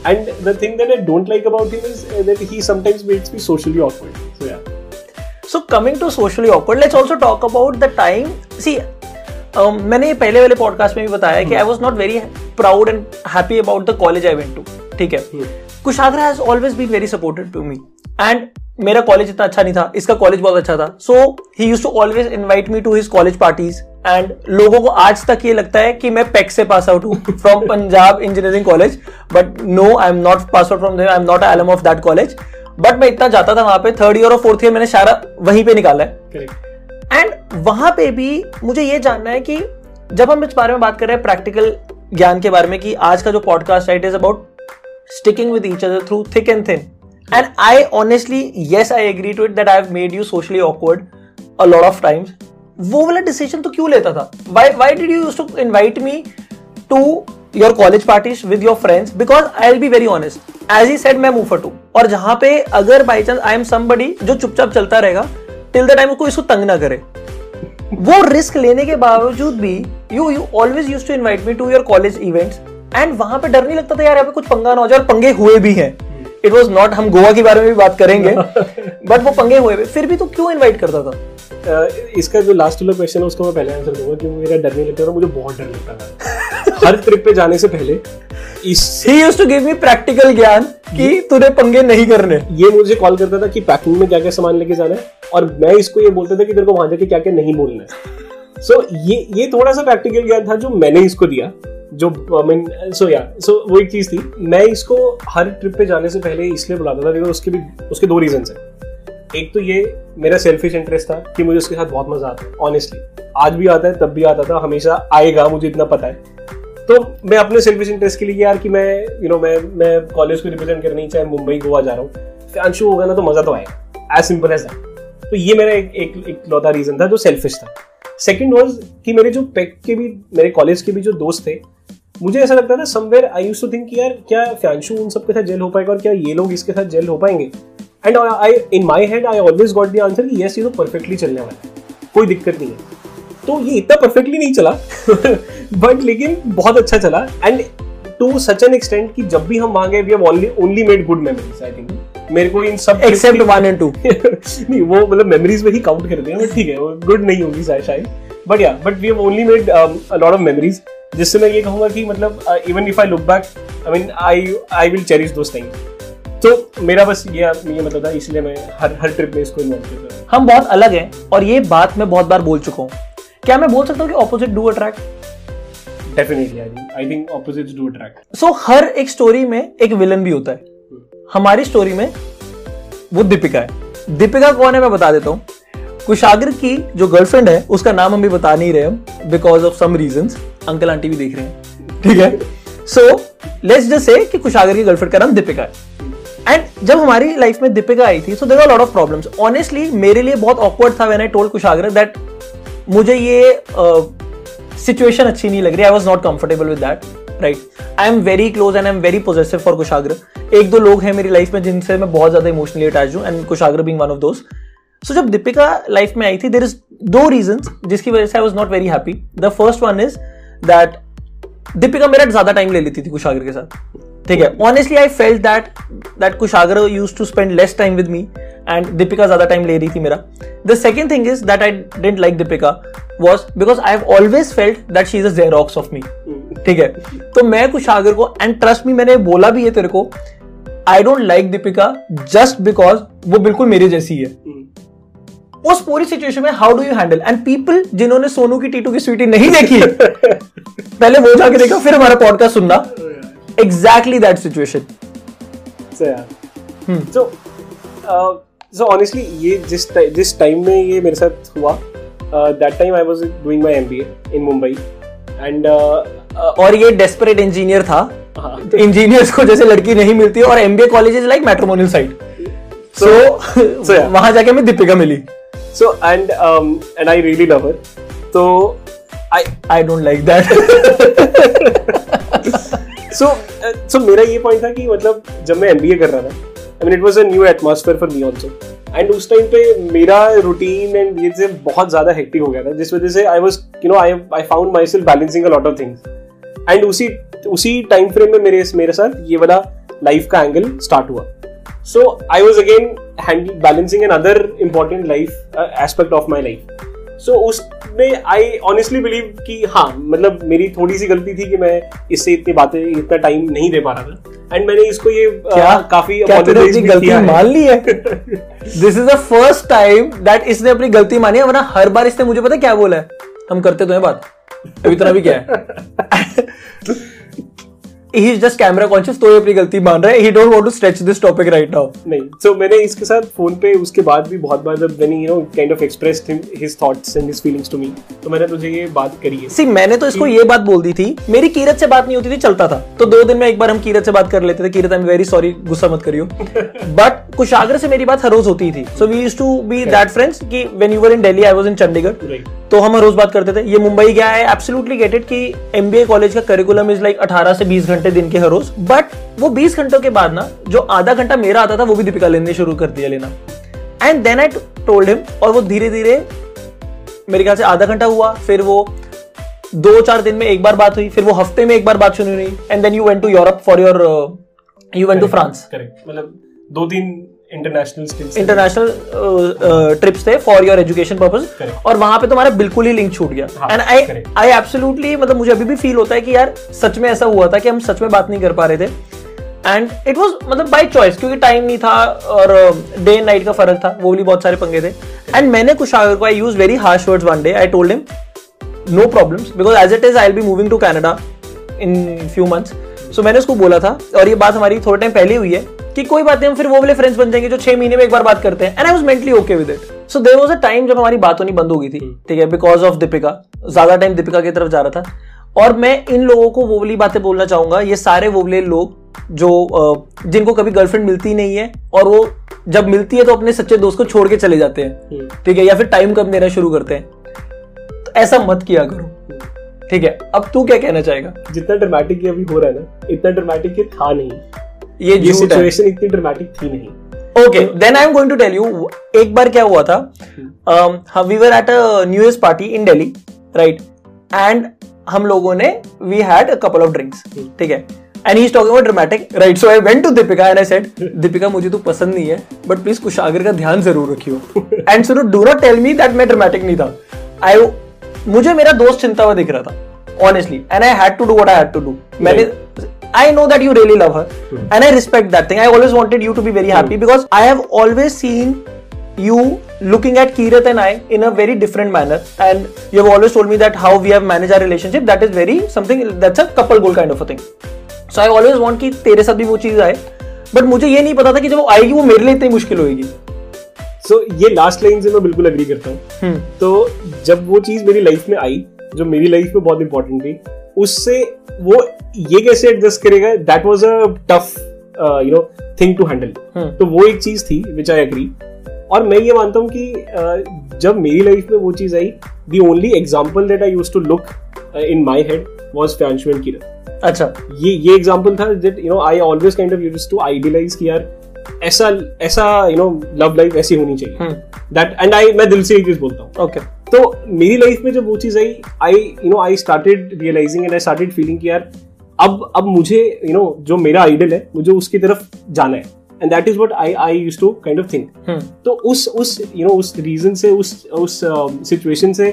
and the thing that I don't like about him is that he sometimes makes me socially awkward so या so coming to socially awkward let's also talk about the time see um, मैंने ये पहले वाले पॉडकास्ट में भी बताया कि I was not very proud and happy about the college I went to ठीक है? Kushagra has always been very supported to me and मेरा कॉलेज इतना अच्छा नहीं था इसका कॉलेज बहुत अच्छा था. So he use to always invite me to his college parties and लोगों को आज तक ये लगता है कि मैं पैक से पास आउट हूँ from Punjab engineering college but no I am not pass out from I am not alum of that college but मैं इतना जाता था वहाँ पे थर्ड ईयर और फोर्थ ईयर मैंने सारा वहीं पे निकाला है. एंड वहाँ पे भी मुझे ये जानना है कि जब हम इस बारे में बात कर रहे हैं प्रैक्टिकल ज्ञान के बारे में कि आज का जो पॉडकास्ट है it is about sticking with each other through thick and thin and I honestly yes I agree to it that I have made you socially awkward a lot of times वो वाला डिसीज़न तो क्यों लेता था? Why why did you to invite me to your college parties with your friends because I will be very honest as he said मैं मूव टू और जहाँ पे अगर by chance I am somebody जो चुपचाप चलता रहेगा टिल द टाइम उसको इसको तंग ना करे। वो रिस्क लेने के बावजूद भी you you always use to invite me to your college events and वहाँ पे डर नहीं लगता था, यार, यहाँ पे कुछ पंगा ना हो जाए और पंगे हुए भी हैं। इट वॉज़ नॉट हम गोवा के बारे में भी बात करेंगे बट वो पंगे हुए फिर भी तो क्यों इनवाइट करता था? इसका जो लास्ट वाला क्वेश्चन है, उसको मैं पहले आंसर दूँगा क्योंकि मेरा डर नहीं लगता था, मुझे बहुत डर लगता था। हर ट्रिप पे जाने से पहले he used to give me practical ज्ञान कि तूने पंगे नहीं करने। ये मुझे कॉल करता था कि पैकिंग में क्या क्या सामान लेके जाना है और मैं इसको ये बोलता था कि तेरे को वहाँ जाके क्या क्या नहीं बोलना है। सो so, ये ये थोड़ा सा प्रैक्टिकल ज्ञान था जो मैंने इसको दिया जो आई मीन सो या सो वो एक चीज़ थी। मैं इसको हर ट्रिप पे जाने से पहले इसलिए बुलाता था बिकॉज़ उसके भी उसके दो रीजन है। एक तो ये मेरा सेल्फिश इंटरेस्ट था कि मुझे उसके साथ बहुत मज़ा आता है ऑनेस्टली आज भी आता है तब भी आता था हमेशा आएगा मुझे इतना पता है। तो मैं अपने सेल्फिश इंटरेस्ट के लिए यार कि मैं यू you नो know, मैं मैं कॉलेज को रिप्रेजेंट करनी चाहे मुंबई गोवा जा रहा हूँ अंशु होगा ना तो मज़ा तो आएगा एज सिंपल एज दैट तो ये मेरा एक एक, एक लौता रीजन था जो सेल्फिश था। सेकेंड वॉज़ कि मेरे जो पेक के भी मेरे कॉलेज के भी जो दोस्त थे मुझे ऐसा लगता था somewhere I use to think यार क्या फ्यांशु उन सबके साथ जेल हो पाएगा और क्या ये लोग इसके साथ जेल हो पाएँगे? And I in my head I always got the answer कि यस ये तो परफेक्टली चलने वाला है कोई दिक्कत नहीं है। तो ये इतना परफेक्टली नहीं चला बट लेकिन बहुत अच्छा चला। And to such an extent कि जब भी हम वहाँ गए we have only only made good memories I think मेरे को इन सब एक्सेप्ट वन एंड टू नहीं वो मतलब मेमोरीज में ही काउंट करते हैं बट ठीक है वो गुड नहीं होगी शायद। बट या but we have only made a lot of memories जिससे मैं ये कहूँगा कि मतलब even if I look back I mean I I will cherish those things तो मेरा बस ये ये मतलब था इसलिए मैं हर हर ट्रिप में इसको इन्वॉल्व करता हूँ। हम बहुत अलग हैं और ये बात मैं बहुत बार बोल चुका हूँ। क्या मैं बोल सकता हूँ कि opposite do attract definitely I think opposites do attract so हर एक स्टोरी में एक विलन भी होता है। हमारी स्टोरी में वो दीपिका है। दीपिका कौन है मैं बता देता हूँ। कुशागर की जो गर्लफ्रेंड है उसका नाम हम भी बता नहीं रहे हम because of some reason uncle aunty भी देख रहे हैं। ठीक है? सो लेट्स जस्ट से कि कुशागर की गर्लफ्रेंड का नाम दीपिका है। एंड जब हमारी लाइफ में दीपिका आई थी so there lot of problems honestly मेरे लिए बहुत ऑकवर्ड था when I told Kushagra that मुझे ये सिचुएशन uh, अच्छी नहीं लग रही। I was not comfortable with that right I am very close and I am very positive for Kushagra एक दो लोग हैं मेरी लाइफ में जिनसे मैं बहुत ज़्यादा इमोशनली अटैच हूँ and Kushagra being one of दोस्त सो जब दीपिका लाइफ में आई थी देर इज़ दो रीजन जिसकी वजह से I was not very happy the first one is that Deepika मेरा ज़्यादा टाइम ले लेती थी कुशाग्र के साथ. ठीक है honestly I felt that that Kushagra use to spend less time with me and Deepika ज़्यादा टाइम ले रही थी मेरा। The second thing is that I didn't like Deepika was because I have always felt that she is a xerox of me ठीक है तो मैं कुशागर को एंड ट्रस्ट मी मैंने बोला भी है तेरे को I don't like Deepika just because वो बिल्कुल मेरे जैसी है। उस पूरी सिचुएशन में how do you handle and people जिन्होंने सोनू की टीटू की स्वीटी नहीं देखी पहले वो जाके देखा फिर हमारा पॉडकास्ट सुनना। Exactly that situation so so honestly ये जिस जिस टाइम में ये मेरे साथ हुआ that time I was doing my MBA in Mumbai and और ये डेस्परेट इंजीनियर था। इंजीनियर्स हाँ। को जैसे लड़की नहीं मिलती और MBA college is like matrimonial site so वहाँ जाके मैं दीपिका मिली। So and um and I really love her. So I I don't like that. so uh, मेरा ये पॉइंट था कि मतलब जब मैं एमबीए कर रहा था I mean it was a new atmosphere for me also and उस टाइम पे मेरा रूटीन एंड ये से बहुत ज़्यादा हेक्टिक हो गया था जिस वजह से I was you know I I found myself balancing a lot of things and उसी उसी टाइम फ्रेम में मेरे मेरे साथ ये वाला लाइफ का एंगल स्टार्ट हुआ so I was again handling balancing another important life uh, aspect of my life. So उसमें आई ऑनेस्टली बिलीव कि हाँ मतलब मेरी थोड़ी सी गलती थी कि मैं इससे इतनी बातें इतना टाइम नहीं दे पा रहा था। एंड मैंने इसको ये क्या? आ, काफ़ी क्या गलती। मान ली है? This is the first time that इसने अपनी गलती मानी है वरना हर बार इसने मुझे पता क्या बोला है? हम करते तो हैं बात। अभी इतना भी क्या है? He is just camera conscious तो ये अपनी गलती मान रहा है। He don't want to stretch this topic right now नहीं सो मैंने इसके साथ फ़ोन पे उसके बाद भी बहुत बार जब मैंने you know kind of expressed his thoughts and his feelings to me तो मैंने तुझे ये बात करी है। सी मैंने तो इसको ये बात बोल दी थी मेरी कीरत से बात नहीं होती थी चलता था। तो दो दिन में एक बार हम कीरत से बात कर लेते थे। Kirat I am very sorry गुस्सा मत करियो। बट कुशागर से मेरी बात हर रोज होती थी। So we use to be that friends कि when you were in Delhi I was in Chandigarh तो हम हर रोज बात करते थे। ये मुंबई गया है एब्सोल्युटली गेट इट कि एमबीए कॉलेज का करिकुलम इज़ लाइक 18 से 20 घंटे दिन के हर रोज बट वो 20 घंटों के बाद ना जो आधा घंटा मेरा आता था वो भी दीपिका लेने शुरू कर दिया लेना। And then I told him और वो धीरे धीरे मेरे ख्याल से आधा घंटा हुआ फिर वो दो चार दिन में एक बार बात हुई फिर वो हफ़्ते में एक बार बात सुनी हुई and then you went to Europe for your you went to France correct मतलब दो तीन इंटरनेशनल इंटरनेशनल ट्रिप्स थे फॉर योर एजुकेशन पर्पज और वहाँ पे तुम्हारा बिल्कुल ही लिंक छूट गया। एंड आई आई एब्सोल्युटली मतलब मुझे अभी भी फील होता है कि यार सच में ऐसा हुआ था कि हम सच में बात नहीं कर पा रहे थे। एंड इट वॉज़ मतलब बाई चॉइस क्योंकि टाइम नहीं था और डे एंड नाइट का फ़र्क था वो भी बहुत सारे पंगे थे। एंड मैंने कुशागर को I use very harsh words one day I told him no problems because as it is I be moving to Canada in few months so मैंने उसको बोला था और ये बात हमारी थोड़े टाइम पहले हुई है कि कोई बात नहीं हम फिर वो वाले फ्रेंड्स बन जाएँगे जो छह महीने में एक बार बात करते हैं। And I was mentally okay with it so there was a time जब हमारी बात होनी बंद हो गई थी ठीक है बिकॉज़ ऑफ़ दीपिका। ज़्यादा टाइम दीपिका की तरफ़ जा रहा था। और मैं इन लोगों को वो वाली बातें बोलना चाहूँगा ये सारे वो वाले लोग जो जिनको कभी गर्लफ्रेंड मिलती नहीं है और वो जब मिलती है तो अपने सच्चे दोस्त को छोड़ के चले जाते हैं ठीक है या फिर टाइम कम देना शुरू करते हैं। तो ऐसा मत किया करो। ठीक है अब तू क्या कहना चाहेगा? जितना ड्रामेटिक ये अभी हो रहा है ना इतना ड्रामेटिक ये था नहीं। ये ये सिचुएशन इतनी ड्रामेटिक थी नहीं। Okay then I am going to tell you एक बार क्या हुआ था? We were at a new year party in Delhi right and हम लोगों ने we had a couple of drinks ठीक है? And he is talking about dramatic right so I went to Deepika and I said Deepika मुझे तो पसंद नहीं है बट प्लीज़ कुशागर का ध्यान ज़रूर रखियो. एंड सुनो do not tell me that मैं ड्रामेटिक नहीं था। आई मुझे मेरा दोस्त चिंता हुआ दिख रहा था honestly and I had to do what I had to do मैंने I know that you really love her and I respect that thing I always wanted you to be very happy because I have always seen you looking at Kirat and I in a very different manner and you have always told me that how we have manage our relationship that is very something that's a couple goal kind of a thing so I always want की तेरे साथ भी वो चीज़ आए बट मुझे ये नहीं पता था कि जब वो आएगी वो मेरे लिए इतनी मुश्किल होगी सो so, ये लास्ट लाइन से मैं बिल्कुल एग्री करता हूँ। तो जब वो चीज़ मेरी लाइफ में आई जो मेरी लाइफ में बहुत इंपॉर्टेंट थी उससे वो ये कैसे एडजस्ट करेगा that was a tough you know thing to handle तो वो एक चीज़ थी विच आई एग्री और मैं ये मानता हूँ कि uh, जब मेरी लाइफ में वो चीज़ I the only example that I use to look in my head was Fyanshu and Kiran अच्छा। ये ये एग्जांपल था that you know I always kind of used to idealize कि यार ऐसा ऐसा यू नो लव लाइफ ऐसी होनी चाहिए। दैट एंड आई मैं दिल से ये चीज़ बोलता हूँ। ओके तो मेरी लाइफ में जब वो चीज़ I I you know I started realizing and I started feeling कि यार अब अब मुझे यू नो जो मेरा आइडल है मुझे उसकी तरफ़ जाना है। And that is what I I use to kind of think तो उस उस यू नो उस रीजन से उस उस सिचुएशन से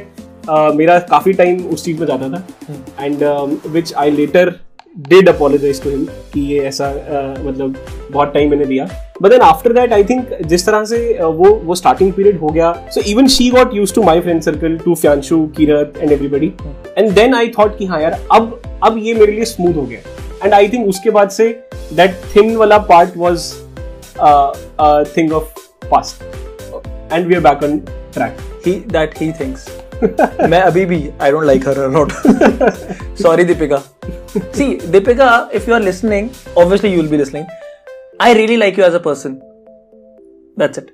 uh, मेरा काफ़ी टाइम उस चीज़ में जाता था। And which I later did apologize to him कि ये ऐसा uh, मतलब बहुत टाइम मैंने दिया। But then after that I think जिस तरह से uh, वो वो स्टार्टिंग पीरियड हो गया। So even she got use to my friend circle to Fyanshu Kirat and everybody and then I thought कि हाँ यार अब अब ये मेरे लिए स्मूथ हो गया। एंड आई थिंक उसके बाद से दैट थिन वाला part was thing of past and we are back on track he that he thinks. मैं अभी भी आई don't like her a lot. Sorry Deepika see Deepika if you are listening obviously you will be listening I really like you as a person that's it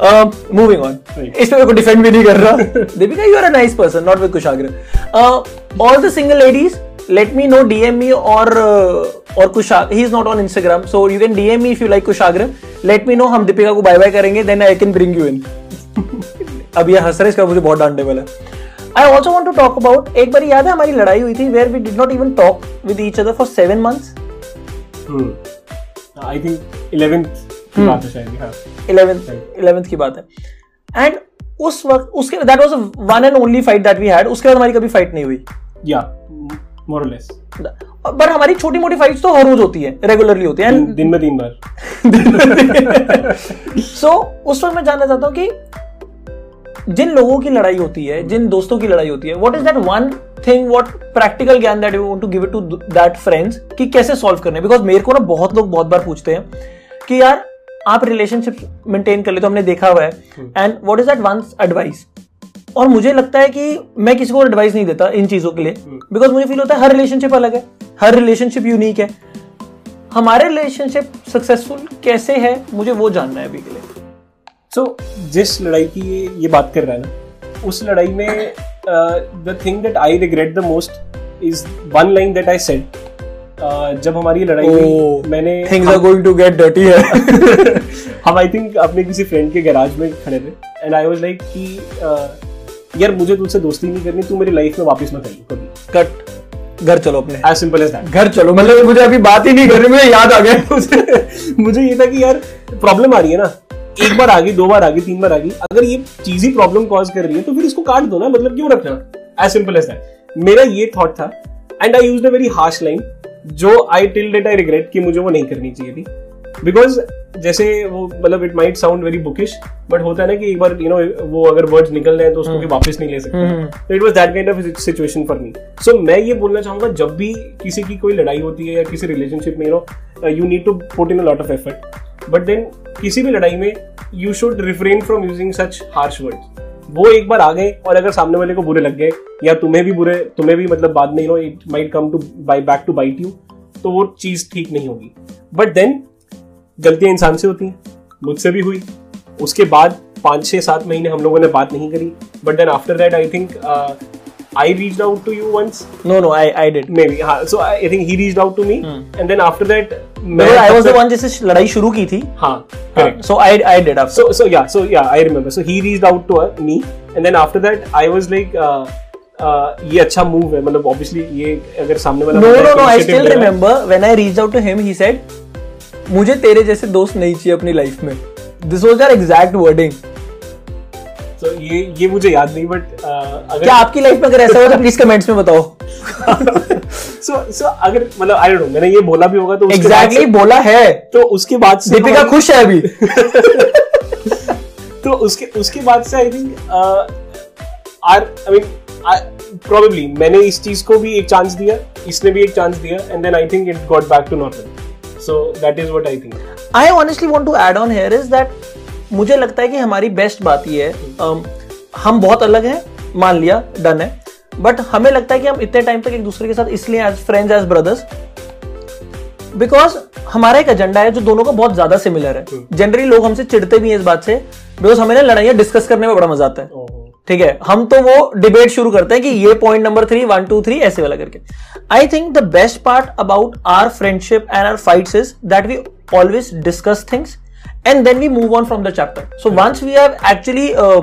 uh, moving on Right. इसमें मेरे को डिफेंड भी नहीं कर रहा Deepika you are a nice person not with Kushagra all the single ladies let me know dm me or uh, or kushag he is not on instagram so you can dm me if you like kushagra let me know हम दीपिका को बाय बाय करेंगे then i can bring you in अब ये हंस रहे इसका मुझे बहुत डांटने वाला I also want to talk about एक बार याद है हमारी लड़ाई हुई थी where we did not even talk with each other for seven months I think eleventh की बात है शायद इलेवेंथ इलेवेंथ की बात है। एंड उस वक्त उसके that was one and only fight that we had उसके बाद हमारी कभी फाइट नहीं हुई। या मोर लेस पर हमारी छोटी मोटी फाइट्स तो हर रोज होती है रेगुलरली होती है। दिन, दिन में तीन बार। सो उस वक्त मैं जानना चाहता हूँ कि जिन लोगों की लड़ाई होती है जिन दोस्तों की लड़ाई होती है what is that one thing what practical ज्ञान that you to give it to that friends कि कैसे सॉल्व करने बिकॉज़ मेरे को ना बहुत लोग बहुत बार पूछते हैं कि यार आप रिलेशनशिप मेंटेन कर ले तो हमने देखा हुआ है। And what is that one advice और मुझे लगता है कि मैं किसी को एडवाइस नहीं देता इन चीज़ों के लिए। बिकॉज़ मुझे फील होता है हर रिलेशनशिप अलग है हर रिलेशनशिप यूनिक है। हमारे रिलेशनशिप सक्सेसफुल कैसे है मुझे वो जानना है अभी के लिए। सो so, जिस लड़ाई की ये, ये बात कर रहा है ना उस लड़ाई में the thing that I regret the most is one line that I said जब हमारी लड़ाई Oh, हुई मैंने things are going to get dirty है। हम आई थिंक अपने किसी फ्रेंड के गैराज में खड़े थे एंड आई वाज लाइक कि uh, यार मुझे तुझसे दोस्ती नहीं करनी तू मेरी लाइफ में वापस मत आई कभी। कट घर चलो अपने। एज सिंपल एज दैट घर चलो मतलब मुझे अभी बात ही नहीं करनी मुझे याद आ गया। मुझे ये था कि यार प्रॉब्लम आ रही है ना। एक बार आ गई दो बार आ गई तीन बार आ गई अगर ये चीज़ ही प्रॉब्लम कॉज कर रही है तो फिर इसको काट दो ना मतलब क्यों रखना? एज सिंपल एज दैट मेरा ये थॉट था and I use a very harsh line जो I till date I regret कि मुझे वो नहीं करनी चाहिए थी. बिकॉज़ जैसे वो मतलब it might sound very bookish but होता है ना कि एक बार यू नो वो अगर वर्ड्स निकल रहे हैं तो उसको भी वापस नहीं ले सकते। तो it was that kind of situation for me so मैं ये बोलना चाहूँगा जब भी किसी की कोई लड़ाई होती है या किसी रिलेशनशिप में you know you need to put in a lot of effort but then किसी भी लड़ाई में you should refrain from using such harsh words वो एक बार आ गए, और अगर सामने वाले को बुरे लग गए, या तुम्हें भी बुरे, तुम्हें भी मतलब बाद में it might come to by back to bite you तो वो चीज़ ठीक नहीं होगी. बट देन गलतियाँ इंसान से होती हैं, मुझसे भी हुई. उसके बाद पाँच छः सात महीने हम लोगों ने बात नहीं करी. But then after that I think reach out to you once no no I I did maybe हाँ so I think he reach out to me and then after that I was the one जिससे लड़ाई शुरू की थी? हाँ correct so I I did so so yeah so yeah i remember. So he reached out to me. And then after that i was like uh, uh, ये अच्छा मूव है. मतलब ऑब्वियसली ये अगर सामने वाला no no no I still है- remember when I reach out to him he said मुझे तेरे जैसे दोस्त नहीं चाहिए अपनी लाइफ में. This was your exact wording तो ये ये मुझे याद नहीं बट अगर क्या आपकी लाइफ में अगर ऐसा हो तो प्लीज़ कमेंट्स में बताओ। सो सो अगर मतलब आई डोंट नो मैंने ये बोला भी होगा तो एग्जैक्टली बोला है। तो उसके बाद से दीपिका खुश है अभी। तो उसके उसके बाद से I think or I mean probably मैंने इस चीज़ को भी एक चांस दिया इसने भी एक चांस दिया and then I think it got back to normal so that is what I think I honestly want to add on here is that मुझे लगता है कि हमारी बेस्ट बात ये है हम बहुत अलग हैं मान लिया डन है। बट हमें लगता है कि हम इतने टाइम तक एक दूसरे के साथ इसलिए as friends as brothers because हमारा एक एजेंडा है जो दोनों का बहुत ज़्यादा सिमिलर है। जनरली लोग हमसे चिढ़ते भी हैं इस बात से बिकॉज़ हमें ना लड़ाइयाँ डिस्कस करने में बड़ा मज़ा आता है। ठीक है हम तो वो डिबेट शुरू करते हैं कि ये point number three one two three ऐसे वाला करके। I think the best part about our friendship and our fights is that we always discuss things and then we move on from the chapter. So yeah. once we have actually uh,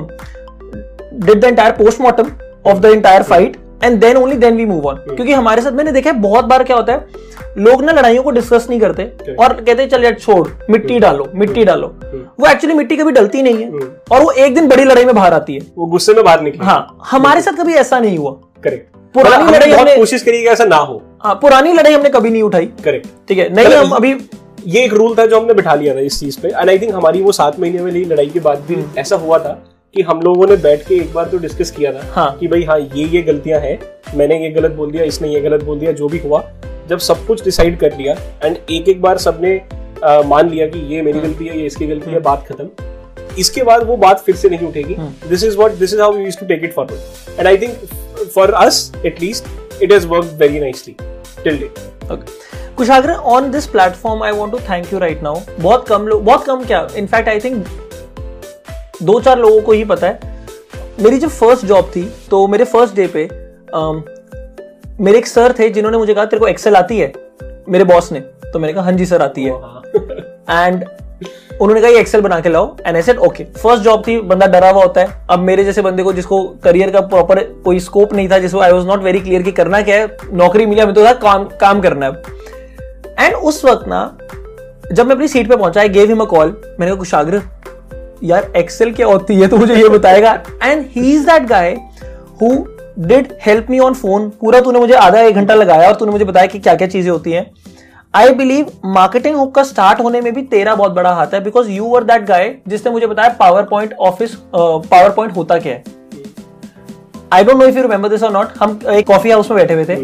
did the entire postmortem of the entire fight and then only then we move on. क्योंकि हमारे साथ मैंने देखा है बहुत बार क्या होता है लोग ना लड़ाइयों को डिस्कस नहीं करते और कहते हैं चल यार छोड़ मिट्टी डालो मिट्टी डालो। वो एक्चुअली मिट्टी कभी डलती नहीं है और वो एक दिन बड़ी लड़ाई में बाहर आती है। वो गुस्से में बाहर निकले। हाँ हमारे साथ कभी ऐसा नहीं हुआ। करेक्ट पुरानी लड़ाई हमने- कोशिश करी ऐसा ना हो। हाँ पुरानी लड़ाई हमने कभी नहीं उठाई। करेक्ट ठीक है नहीं हम अभी ये एक रूल था जो हमने बिठा लिया था इस चीज़ पे। एंड आई थिंक हमारी वो सात महीने वाली लड़ाई के बाद भी ऐसा हुआ था कि हम लोगों ने बैठ के एक बार तो डिस्कस किया था हाँ। कि भाई हाँ ये ये गलतियाँ हैं मैंने ये गलत बोल दिया इसने ये गलत बोल दिया जो भी हुआ जब सब कुछ डिसाइड कर लिया एंड एक एक बार सबने मान लिया कि ये मेरी गलती है ये इसकी गलती है बात खत्म। इसके बाद वो बात फिर से नहीं उठेगी। This is what this is how use to take it forward and I think for us at least it has work very nicely till date Okay. Kushagra on this platform I want to thank you right now बहुत कम लोग बहुत कम क्या? इनफैक्ट आई थिंक दो चार लोगों को ही पता है। मेरी जब फ़र्स्ट जॉब थी तो मेरे फ़र्स्ट डे पे um, मेरे एक सर थे जिन्होंने मुझे कहा तेरे को एक्सेल आती है? मेरे बॉस ने। तो मैंने कहा हाँ जी सर आती है. एंड उन्होंने कहा ये एक्सेल बना के लाओ. And I said okay first job थी बंदा डरा हुआ होता है। अब मेरे जैसे बंदे को जिसको करियर का प्रॉपर कोई स्कोप नहीं था जिसको I was not very clear कि करना क्या है नौकरी मिली हमें तो था काम काम करना है एंड उस वक्त ना, जब मैं अपनी सीट पे पहुँचा I gave him a call मैंने कहा, कुशाग्र, यार एक्सेल क्या होती है? तो मुझे ये बताएगा. And he is that guy who did help me on phone पूरा तूने मुझे आधा एक घंटा लगाया और तूने मुझे बताया कि क्या क्या चीज़ें होती हैं। आई बिलीव मार्केटिंग हुक का स्टार्ट होने में भी तेरा बहुत बड़ा हाथ है because you were that guy जिसने मुझे बताया power point office power point होता क्या है। I don't know if you remember this और नॉट हम एक कॉफ़ी हाउस में बैठे हुए थे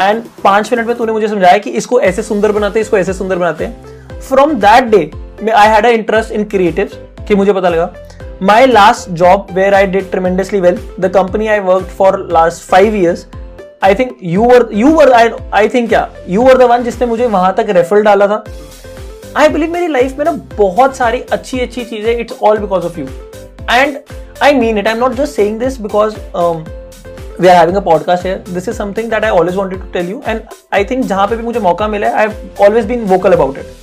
एंड पाँच मिनट में तूने मुझे समझाया कि इसको ऐसे सुंदर बनाते हैं इसको ऐसे सुंदर बनाते हैं। From that day I had a interest in creative कि मुझे पता लगा। My last job where I tremendously well, the company I worked for last five years, I think you were you were I, I think क्या you were the one जिसने मुझे वहाँ तक रेफर डाला था। आई बिलीव मेरी लाइफ में ना बहुत सारी अच्छी अच्छी चीज़ें it's all because of you and I mean it I am not just saying this because we are having a podcast here this is something that I always wanted to tell you and I think जहाँ पे भी मुझे मौका मिला है I have always been vocal about it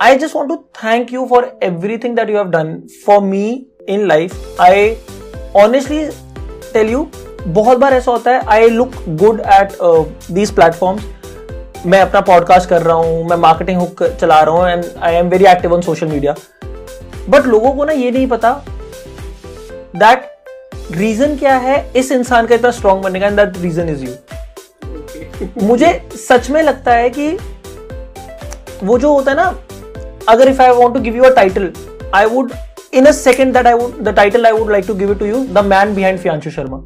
I just want to thank you for everything that you have done for me in life. I honestly tell you, बहुत बार ऐसा होता है I look good at these platforms मैं अपना पॉडकास्ट कर रहा हूँ मैं मार्केटिंग हुक चला रहा हूँ and I am very active on social media but लोगों को ना ये नहीं पता दैट रीजन क्या है? इस इंसान का इतना स्ट्रांग बनने का दैट रीजन इज़ यू मुझे सच में लगता है कि वो जो होता है ना अगर if I want to give you a title I would in a second that I would the title I would like to give it to you the man behind Fiyanshu Sharma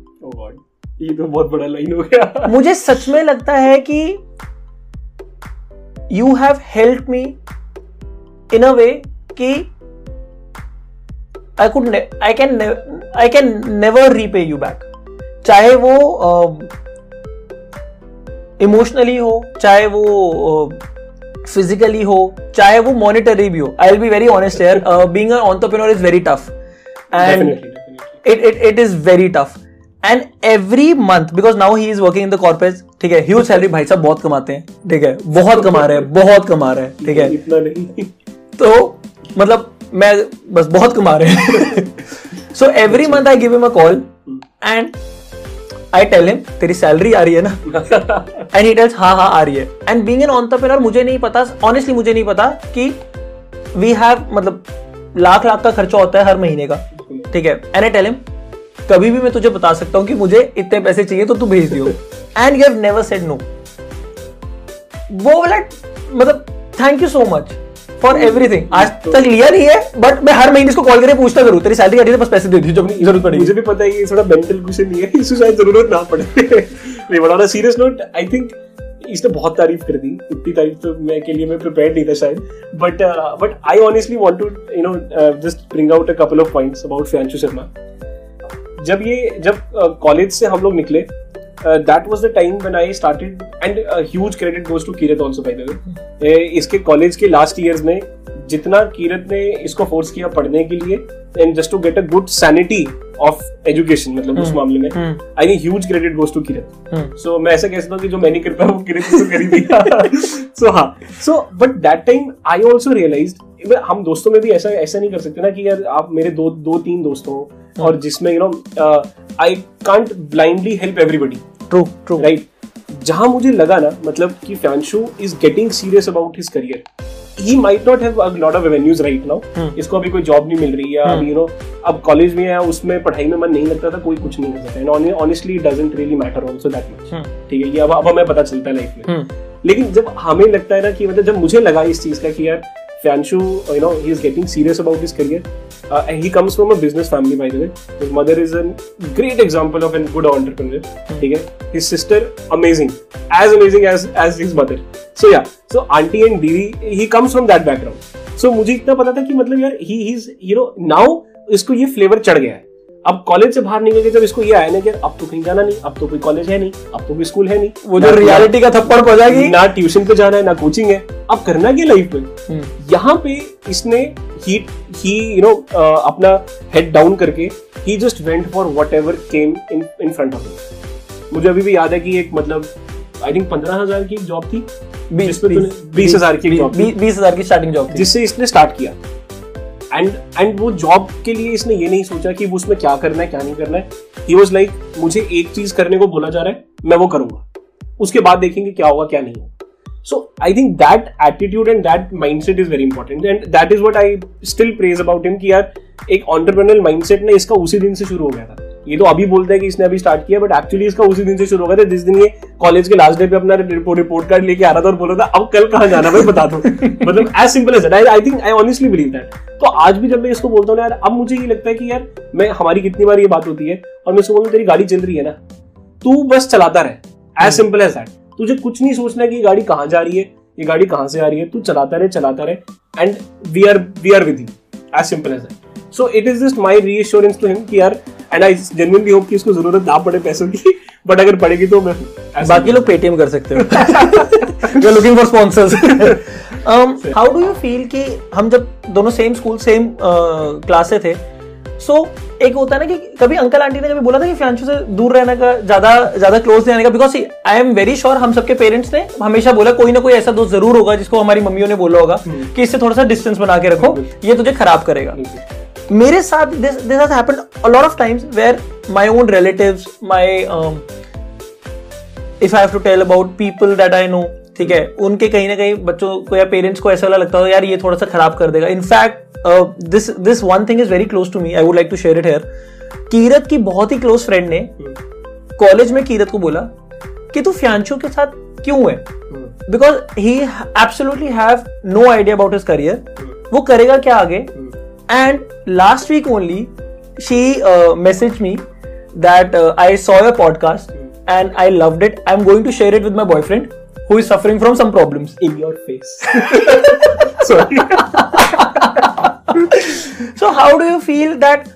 ये तो बहुत बड़ा लाइन हो गया। मुझे सच में लगता है कि you have help me in a way कि I could I can I can never repay you back चाहे वो इमोशनली uh, हो चाहे वो फिजिकली uh, हो चाहे वो मॉनिटरी भी हो I will be very honest here being an entrepreneur is very tough and it it it is very tough and every month because now he is working in the corporate ठीक है ह्यूज सैलरी भाई साहब बहुत कमाते हैं ठीक है बहुत कमा रहे हैं बहुत कमा रहे हैं ठीक है। तो मतलब मैं बस बहुत कमा रहे हैं। So every month I give him a call and I tell him तेरी सैलरी आ रही है ना? एंड ही टेल्स हाँ हाँ आ रही है. एंड बीइंग एन ऑन्टरप्रेन्योर मुझे नहीं पता ऑनेस्टली मुझे नहीं पता कि वी हैव मतलब लाख लाख का खर्चा होता है हर महीने का। ठीक है? एंड आई टेल हिम कभी भी मैं तुझे बता सकता हूँ कि मुझे इतने पैसे चाहिए तो तू भेज दियो। And you have never said no वो वाला मतलब thank you so much for everything आज तक लिया नहीं है बट मैं हर महीने इसको कॉल करके पूछता करूँ तेरी सैलरी आ रही है बस पैसे दे दी जब ज़रूरत पड़ेगी। मुझे भी पता है कि थोड़ा मेंटल क्वेश्चन नहीं है इसको शायद ज़रूरत ना पड़े। नहीं बड़ा सीरियस नोट आई थिंक इसने बहुत तारीफ़ कर दी। इतनी तारीफ़ तो मैं के लिए मैं प्रिपेयर नहीं था शायद। But but I honestly want to you know just bring out a couple of points about Fiyanshu Sharma जब ये जब कॉलेज uh, से हम लोग निकले that was the time when I started and huge credit goes to Kirat also by the way इसके कॉलेज के लास्ट ईयर्स में जितना कीरत ने इसको फोर्स किया पढ़ने के लिए and just to get a good sanity of education मतलब उस. मामले में I think huge credit goes to Kirat so मैं ऐसा कह सकता हूँ कि जो मैंने कर पाया वो किरत तो कर दिया सो हाँ so but that time I also realise हम दोस्तों में भी ऐसा ऐसा नहीं कर सकते ना कि यार आप मेरे दो दो तीन दोस्त हो. और जिसमें you know I can't blindly help everybody true true right जहाँ मुझे लगा ना मतलब कि Fiyanshu is getting serious about his career he might not have a lot of avenues right now इसको अभी कोई जॉब नहीं मिल रही है। यू नो अब कॉलेज में है उसमें पढ़ाई में मन नहीं लगता था कोई कुछ नहीं कर सकता। And honestly doesn't really matter also that much ठीक है ये अब अब हमें पता चलता है लाइफ में। hmm. लेकिन जब हमें लगता है ना कि मतलब जब मुझे लगा इस चीज़ का कि यार Fianshu, you know, he is getting serious about his career. Uh, he comes from a business family, by the way. His mother is a great example of a good entrepreneur. Okay? His sister, amazing. As amazing as, as his mother. So, yeah. So, auntie and Didi, he comes from that background. So, मुझे इतना पता था कि मतलब यार he is you know, now इसको ये फ्लेवर चढ़ गया है अब कॉलेज से बाहर निकल के जब इसको ये आया ना कि अब तो कहीं जाना नहीं अब तो कोई कॉलेज है नहीं अब तो कोई स्कूल है नहीं वो जो रियलिटी का थप्पड़ पड़ जाएगी। ना ट्यूशन पे जाना है ना कोचिंग है। अब करना क्या लाइफ में? हम्म। यहाँ पे इसने ही ही यू नो अपना हेड डाउन करके he just went for whatever came in in front of मुझे अभी भी याद है कि एक मतलब आई थिंक पंद्रह हज़ार की जॉब थी बीस हज़ार की बीस हज़ार की स्टार्टिंग जॉब जिससे इसने स्टार्ट किया। एंड एंड वो जॉब के लिए इसने ये नहीं सोचा कि वो उसमें क्या करना है, क्या नहीं करना है। ही वॉज़ लाइक मुझे एक चीज़ करने को बोला जा रहा है, मैं वो करूँगा। उसके बाद देखेंगे क्या होगा, क्या नहीं so I think that attitude and that mindset is very important and that is what I still praise about him कि यार, एक ऑन्टरप्रनल माइंड सेट ना इसका उसी दिन से शुरू हो गया था। ये तो अभी बोलता है कि इसने अभी स्टार्ट किया बट एक्चुअली इसका उसी दिन से शुरू हो गया था जिस दिन ये कॉलेज के लास्ट डे पे अपना रिपोर्ट रिपोर्ट कार्ड लेके आ रहा था और बोल था अब कल कहाँ जाना भाई बता दो। मतलब as simple as I think I honestly believe that तो आज भी जब मैं इसको बोलता हूँ यार अब मुझे ये लगता है कि यार मैं हमारी कितनी बार ये बात होती है और मैं इसको बोलूँ तेरी गाड़ी चल रही है ना तू बस चलाता रहे। एज सिंपल एज दैट तुझे कुछ नहीं सोचना कि गाड़ी कहाँ जा रही है ये गाड़ी कहाँ से आ रही है तू चलाता रहे चलाता रहे and we are we are with you as simple as that so it is just my reassurance to him कि यार एंड आई जेन्युइनली होप कि इसको ज़रूरत ना पड़े पैसों की बट अगर पड़ेगी तो मैं बाकी लोग पेटीएम कर सकते हो। You looking for sponsors how do you feel कि हम जब दोनों सेम स्कूल सेम क्लास से थे सो so, एक होता है ना कि कभी अंकल आंटी ने कभी बोला था कि फ्यांशु से दूर रहने का ज़्यादा ज़्यादा क्लोज रहने का? Because I am very sure हम सबके पेरेंट्स ने हमेशा बोला कोई ना कोई ऐसा दोस्त ज़रूर होगा जिसको हमारी मम्मियों ने बोला होगा हम्म। कि इससे थोड़ा सा डिस्टेंस बना के रखो ये तुझे खराब करेगा। मेरे साथ this this has happened a lot of times where my own relatives my if I have to tell about people that I know ठीक है उनके कहीं ना कहीं बच्चों को या पेरेंट्स को ऐसा लगता हो यार ये थोड़ा सा खराब कर देगा. In fact this this one thing is very close to me I would like to share it here Kirat की बहुत ही क्लोज फ्रेंड ने कॉलेज में कीरत को बोला कि तू फ्यांशु के साथ क्यों है? Because he absolutely have no idea about his career वो करेगा क्या आगे? And last week only she message me that I saw your podcast and I loved it. I'm going to share it with my boyfriend who is suffering from some problems. in your face sorry So how do you feel that?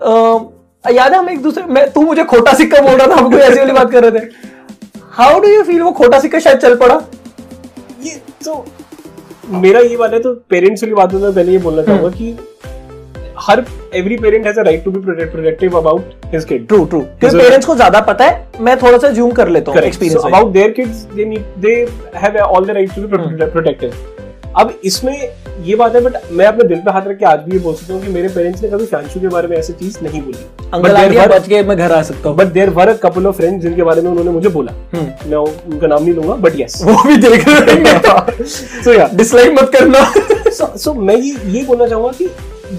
Uh, याद है हम एक दूसरे मैं तू मुझे खोटा सिक्का बोल रहा था हम कोई ऐसी वाली बात कर रहे थे हाउ डू यू फील वो खोटा सिक्का शायद चल पड़ा ये तो मेरा ये वाला है तो पेरेंट्स वाली बात है तो पहले ये बोलना चाहूँगा कि हर every parent has a right to be protective about his kid true true क्योंकि पेरेंट्स को ज़्यादा पता है मैं थोड़ा सा जूम कर लेता हूँ experience about their kids they need they have all the right to be protective अब इसमें ये बात है बट मैं अपने दिल पे हाथ रख के आज भी ये बोल सकता हूँ कि मेरे पेरेंट्स ने कभी शांशु के बारे में ऐसी चीज़ नहीं बोली। अंकल बच के मैं घर आ सकता हूँ। But there were couple of friends जिनके बारे में उन्होंने मुझे बोला। हम्म। मैं उनका नाम नहीं लूँगा बट यस वो भी देख रहे हैं सो या डिसलाइक मत करना। सो सो मैं ये ये बोलना चाहूँगा कि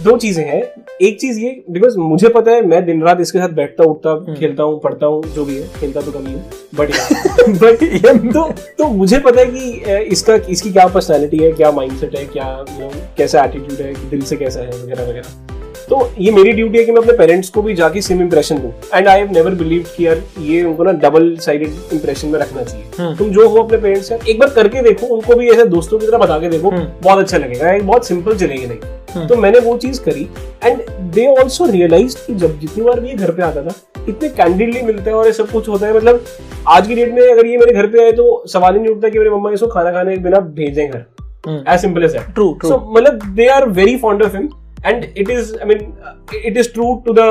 दो चीज़ें हैं। एक चीज़ ये बिकॉज़ मुझे पता है मैं दिन रात इसके साथ बैठता उठता खेलता हूँ पढ़ता हूँ जो भी है खेलता तो कम ही बट बट तो तो मुझे पता है कि इसका इसकी क्या पर्सनैलिटी है क्या माइंडसेट है क्या कैसा एटीट्यूड है दिल से कैसा है वगैरह वगैरह तो ये मेरी ड्यूटी है कि मैं अपने पेरेंट्स को भी जाके सेम इंप्रेशन दूँ and I have never believe कि यार ये उनको ना डबल साइडेड इंप्रेशन में रखना चाहिए हम्म। तुम जो हो अपने पेरेंट्स का एक बार करके देखो उनको भी ऐसे दोस्तों की तरह बता के देखो हम्म। बहुत अच्छा लगेगा बहुत सिंपल चलेगी नहीं हम्म। तो मैंने वो चीज़ करी। एंड दे ऑल्सो रियलाइज़ कि जब जितनी बार भी ये घर पे आता था इतने कैंडिडली मिलते हैं और ये सब कुछ होता है मतलब आज की डेट में अगर ये मेरे घर पे आए तो सवाल ही नहीं उठता कि मेरे मम्मा इसको खाना खाने के बिना भेज दें घर as simple as true true so मतलब they are very fond of him and it is I mean it is true to the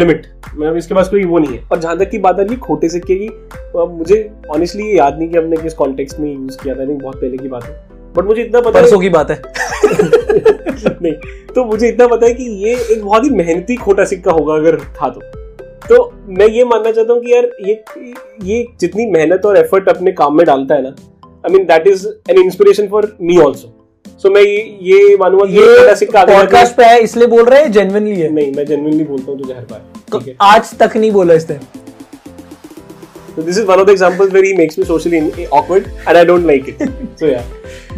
limit मतलब इसके पास कोई वो नहीं है। और जहाँ तक की बात आ रही खोटे सिक्के की मुझे ऑनेस्टली याद नहीं कि हमने किस कॉन्टेक्स्ट में यूज़ किया था। आई थिंक बहुत पहले की बात है। बट मुझे इतना पता परसों की बात है। नहीं तो मुझे इतना पता है कि ये एक बहुत ही मेहनती खोटा सिक्का होगा अगर था तो। तो मैं ये मानना चाहता हूँ कि यार ये ये जितनी मेहनत और एफर्ट अपने काम में डालता है ना I mean that is an inspiration for me also so मैं ये ये मानूँगा ये खोटा सिक्का पॉडकास्ट पे है इसलिए बोल रहे हैं जेन्युइनली है। नहीं मैं जेन्युइनली बोलता हूँ तुझे हर बार। आज तक नहीं बोला इसने So this is one of the examples where he makes me socially awkward and I don't like it. So yeah.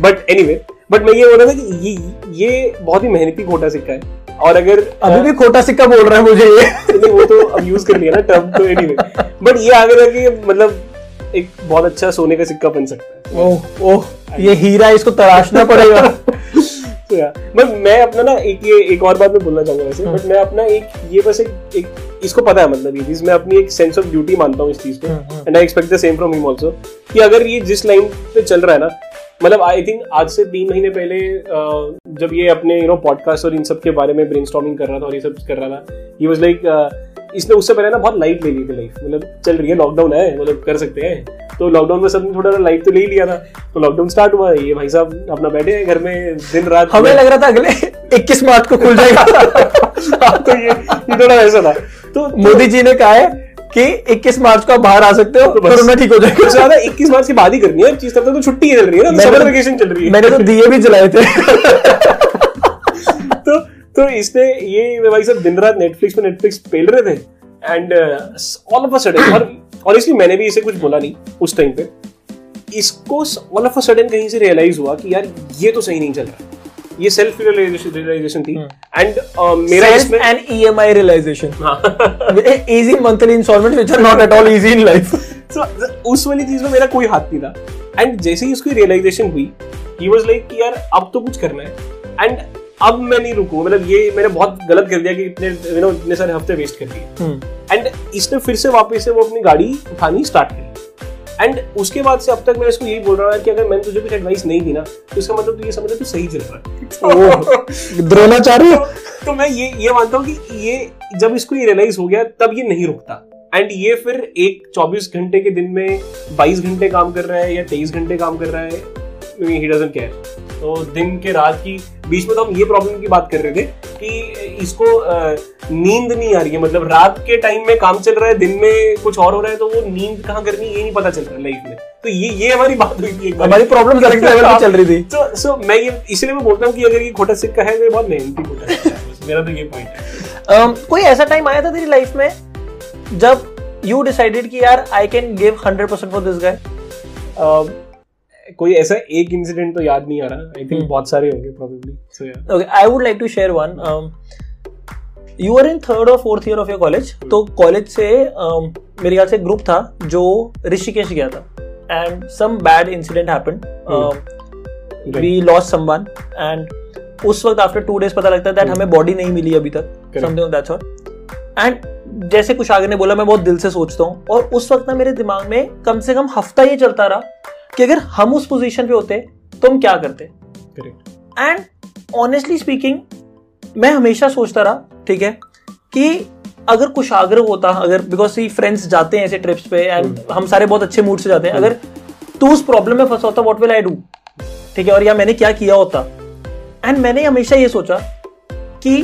But anyway, but मैं ये बोल रहा था कि ये ये बहुत ही मेहनती खोटा सिक्का है। और अगर अभी भी खोटा सिक्का बोल रहा है मुझे ये। नहीं वो तो अब यूज़ कर लिया ना टर्म तो एनीवे बट ये आगे जाके मतलब एक बहुत अच्छा सोने का सिक्का बन सकता है। ओह ओह ये हीरा इसको तराशना पड़ेगा। तो यार बट मैं अपना ना एक ये एक और बात मैं बोलना चाहूँगा वैसे बट मैं अपना एक ये बस एक, एक इसको पता है मतलब ये चीज़ मैं अपनी एक सेंस ऑफ़ ड्यूटी मानता हूँ इस चीज़ को। And I expect the same from him also कि अगर ये जिस लाइन पे चल रहा है ना मतलब आई थिंक आज से तीन महीने पहले जब ये अपने यू नो पॉडकास्ट और इन सब के बारे में ब्रेनस्टॉर्मिंग कर रहा था और ये सब कर रहा था ही वाज लाइक इसने उससे पहले ना बहुत लाइट ले ली थी लाइफ मतलब चल रही है लॉकडाउन है मतलब कर सकते हैं। तो लॉकडाउन में सबने थोड़ा लाइट तो ले ही लिया था। तो लॉकडाउन स्टार्ट हुआ ये भाई साहब अपना बैठे हैं घर में दिन रात हमें लग रहा था अगले 21 मार्च को खुल जाएगा। हाँ, तो ये ये थोड़ा ऐसा था। तो मोदी जी ने कहा है कि 21 मार्च को आप बाहर आ सकते हो तो। कोरोना ठीक हो जाएगा। ज़्यादा इक्कीस मार्च की बात ही करनी है। चीज़ तक तो छुट्टी चल रही है ना समर तो- वेकेशन चल रही है। मैंने तो दिए भी जलाए थे। तो तो इसने ये भाई सब दिन रात नेटफ्लिक्स पे नेटफ्लिक्स पेल रहे थे and all of a sudden और ऑनेस्टली मैंने भी इसे कुछ बोला नहीं उस टाइम पे। इसको ऑल ऑफ़ अ सडन कहीं से रियलाइज़ हुआ कि यार ये तो सही नहीं चल रहा। ये सेल्फ रियलाइजेशन थी। एंड मेरा इसमें and EMI realization. हाँ। Easy monthly installments which are not at all easy in life. So, उस वाली चीज़ में मेरा कोई हाथ नहीं था। एंड जैसे ही उसकी रियलाइजेशन हुई ही वाज लाइक कि यार अब तो कुछ करना है। एंड अब मैं नहीं रुकू मतलब ये मैंने बहुत गलत कर दिया कि इतने यू नो इतने सारे हफ़्ते वेस्ट कर दिए. एंड इसने फिर से वापस से वो अपनी गाड़ी उठानी स्टार्ट करी। एंड उसके बाद से अब तक मैं इसको यही बोल रहा हूँ कि अगर मैंने तुझे कुछ एडवाइस नहीं दी ना तो इसका मतलब तू ये समझ तू सही चल रहा है। द्रोणाचार्य। तो, तो मैं ये ये मानता हूँ कि ये जब इसको ये रियलाइज़ हो गया तब ये नहीं रुकता। एंड ये फिर एक 24 घंटे के दिन में 22 घंटे काम कर रहा है या 23 घंटे काम कर रहा है ही डजंट केयर तो दिन के रात की बीच में तो हम ये प्रॉब्लम की बात कर रहे थे कि इसको नींद नहीं आ रही है। मतलब रात के टाइम में काम चल रहा है दिन में कुछ और हो रहा है तो वो नींद कहाँ करनी ये नहीं पता चल रहा है लाइफ में। तो ये ये हमारी बात हुई थी एक बार। हमारी प्रॉब्लम चल रही थी। तो सो मैं ये इसलिए मैं बोलता हूँ कि अगर ये खोटा सिक्का है तो ये बहुत मेहनती खोटा सिक्का है मेरा तो ये पॉइंट है। um, कोई ऐसा टाइम आया था तेरी लाइफ में जब यू डिसाइडेड कि यार I can give 100% for this guy कोई ऐसा एक इंसिडेंट तो याद नहीं आ रहा। I think hmm. बहुत सारे होंगे प्रोबेबली सो या i would like to share one um, you were in third or fourth year of your college तो कॉलेज से um, मेरे ख्याल से ग्रुप था जो ऋषिकेश गया था। And some bad incident happened we lost someone and उस वक्त आफ्टर टू डेज़ पता लगता है दैट Hmm. हमें बॉडी नहीं मिली अभी तक. समथिंग दैट्स ऑल एंड जैसे कुछ आगे ने बोला मैं बहुत दिल से सोचता हूँ। और उस वक्त ना मेरे दिमाग में कम से कम हफ़्ता ये चलता रहा कि अगर हम उस पोजीशन पे होते तो हम क्या करते? करेक्ट एंड ऑनेस्टली स्पीकिंग मैं हमेशा सोचता रहा ठीक है कि अगर कुशाग्र होता अगर बिकॉज़ सी फ्रेंड्स जाते हैं ऐसे ट्रिप्स पे एंड हम सारे बहुत अच्छे मूड से जाते हैं अगर तू उस प्रॉब्लम में फंसा होता व्हाट विल आई डू ठीक है और या मैंने क्या किया होता? एंड मैंने हमेशा ये सोचा कि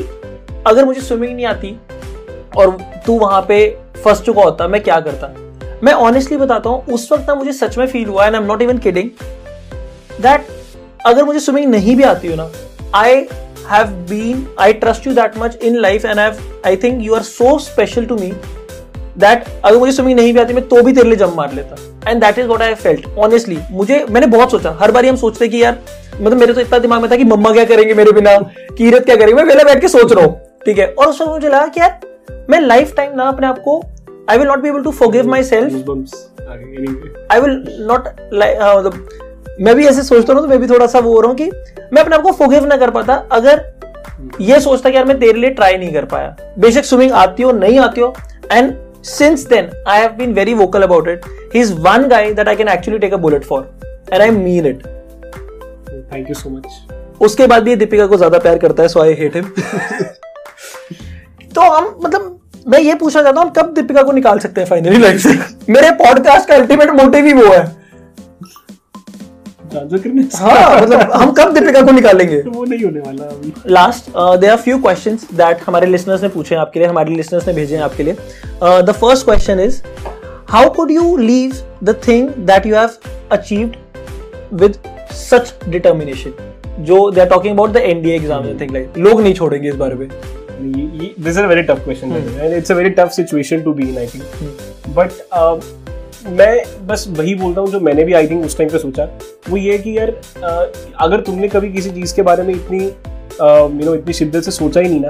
अगर मुझे स्विमिंग नहीं आती और तू वहाँ पे फंस चुका होता मैं क्या करता? मैं ऑनेस्टली बताता हूँ, उस वक्त ना मुझे सच में फील हुआ and I am not even kidding that अगर मुझे स्विमिंग नहीं भी आती हो ना I have been I trust you that much in life and I think you are so special to me that अगर मुझे स्विमिंग नहीं भी आती, मैं तो भी तेरे लिए जम मार लेता। And that is what I felt honestly मुझे, मैंने बहुत सोचा, हर बार हम सोचते कि यार मतलब मेरे तो इतना दिमाग में था कि मम्मा क्या करेंगे मेरे बिना कीरत क्या करेंगे, मैं पहले बैठ के सोच रहा हूँ, ठीक है? और उस वक्त मुझे लगा कि यार, मैं लाइफ टाइम ना अपने आप को I will not be able to forgive myself. I will not मतलब मैं भी ऐसे सोचता हूँ तो मैं भी थोड़ा सा वो हो रहा हूँ कि मैं अपने आप को फॉरगिव ना कर पाता। अगर ये सोचता कि यार मैं तेरे लिए ट्राई नहीं कर पाया। बेशक स्विमिंग आती हो नहीं आती हो। And since then I have been very vocal about it he is one guy that I can actually take a bullet for and I mean it thank you so much उसके बाद भी दीपिका को ज़्यादा प्यार करता है सो आई हेट हिम तो हम मतलब मैं ये पूछना चाहता हूँ कब दीपिका को निकाल सकते हैं फाइनली लाइफ से? मेरे पॉडकास्ट का अल्टीमेट मोटिव ही वो है। हाँ मतलब हम कब दीपिका को निकालेंगे? तो वो नहीं होने वाला। अभी last there are few question that हमारे लिसनर्स ने पूछे हैं आपके लिए हमारे लिसनर्स ने भेजे हैं आपके लिए। The first question is how could you leave the thing that you have achieved with such determination जो they are talking about the NDA exam thing like लोग नहीं छोड़ेंगे इस बारे में। This is a very tough question and it's a very tough situation to be in I think but मैं बस वही बोलता हूँ जो मैंने भी आई थिंक उस टाइम पे सोचा। वो ये है कि यार uh, अगर तुमने कभी किसी चीज़ के बारे में इतनी यू नो इतनी शिद्दत से सोचा ही नहीं ना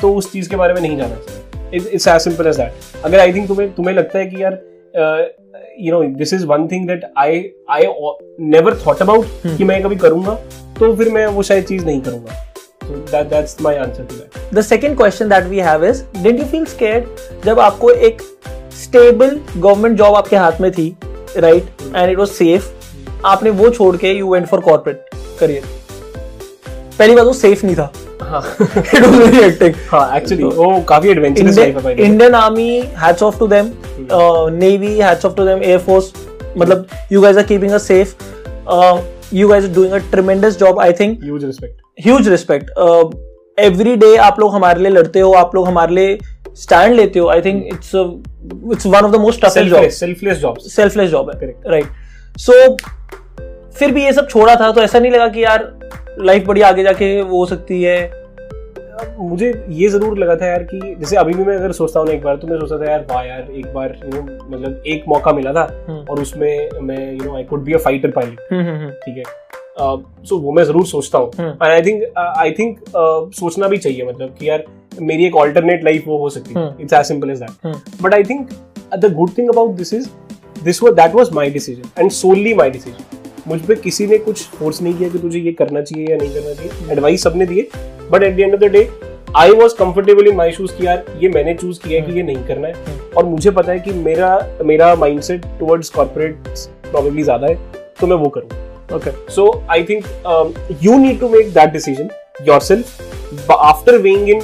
तो उस चीज़ के बारे में नहीं जाना। चाहिए it's as simple as that अगर आई थिंक तुम्हें तुम्हें लगता है कि यार you know this is one thing that I I never thought about कि मैं कभी करूँगा तो फिर मैं वो शायद चीज़ नहीं करूँगा। So that that's my answer to that. The second question that we have is did you feel scared जब आपको एक स्टेबल गवर्नमेंट जॉब आपके हाथ में थी right and it was safe आपने वो छोड़ के you went for corporate career पहली बात वो सेफ़ नहीं था. हाँ। इट वाज वेरी हाँ एक्चुअली वो काफ़ी एडवेंचरस लाइफ है भाई Indian army hats off to them navy hats off to them air force मतलब you guys are keeping us safe you guys are doing a tremendous job I think huge respect huge respect every day आप लोग हमारे लिए लड़ते हो आप लोग हमारे लिए स्टैंड लेते हो I think it's it's one of the most toughest job selfless jobs selfless job है. राइट सो फिर भी ये सब छोड़ा था तो ऐसा नहीं लगा कि यार लाइफ बड़ी आगे जाके वो हो सकती है। मुझे ये ज़रूर लगा था यार कि जैसे अभी भी मैं अगर सोचता हूँ ना एक बार तो मैं सोचता था यार वाह यार एक बार यू नो मतलब एक मौका मिला था हम्म। और उसमें मैं you know I could be a fighter pilot ठीक है। सो वो मैं ज़रूर सोचता हूँ। हम्म। And I think I think सोचना भी चाहिए मतलब कि यार मेरी एक ऑल्टरनेट लाइफ वो हो सकती है। हम्म। It's as simple as that hmm. But I think the good thing about this is this वो that was my decision and solely my decision मुझ पे किसी ने कुछ फोर्स नहीं किया कि तुझे ये करना चाहिए या नहीं करना चाहिए। एडवाइस सबने दिए। But at the end of the day I was comfortable in my shoes कि यार ये मैंने चूज़ किया है कि ये नहीं करना है। और मुझे पता है कि मेरा मेरा माइंडसेट टुवर्ड्स कॉर्पोरेट प्रॉब्लली ज़्यादा है तो मैं वो करूँ। Okay So I think um, you need to make that decision yourself after weighing in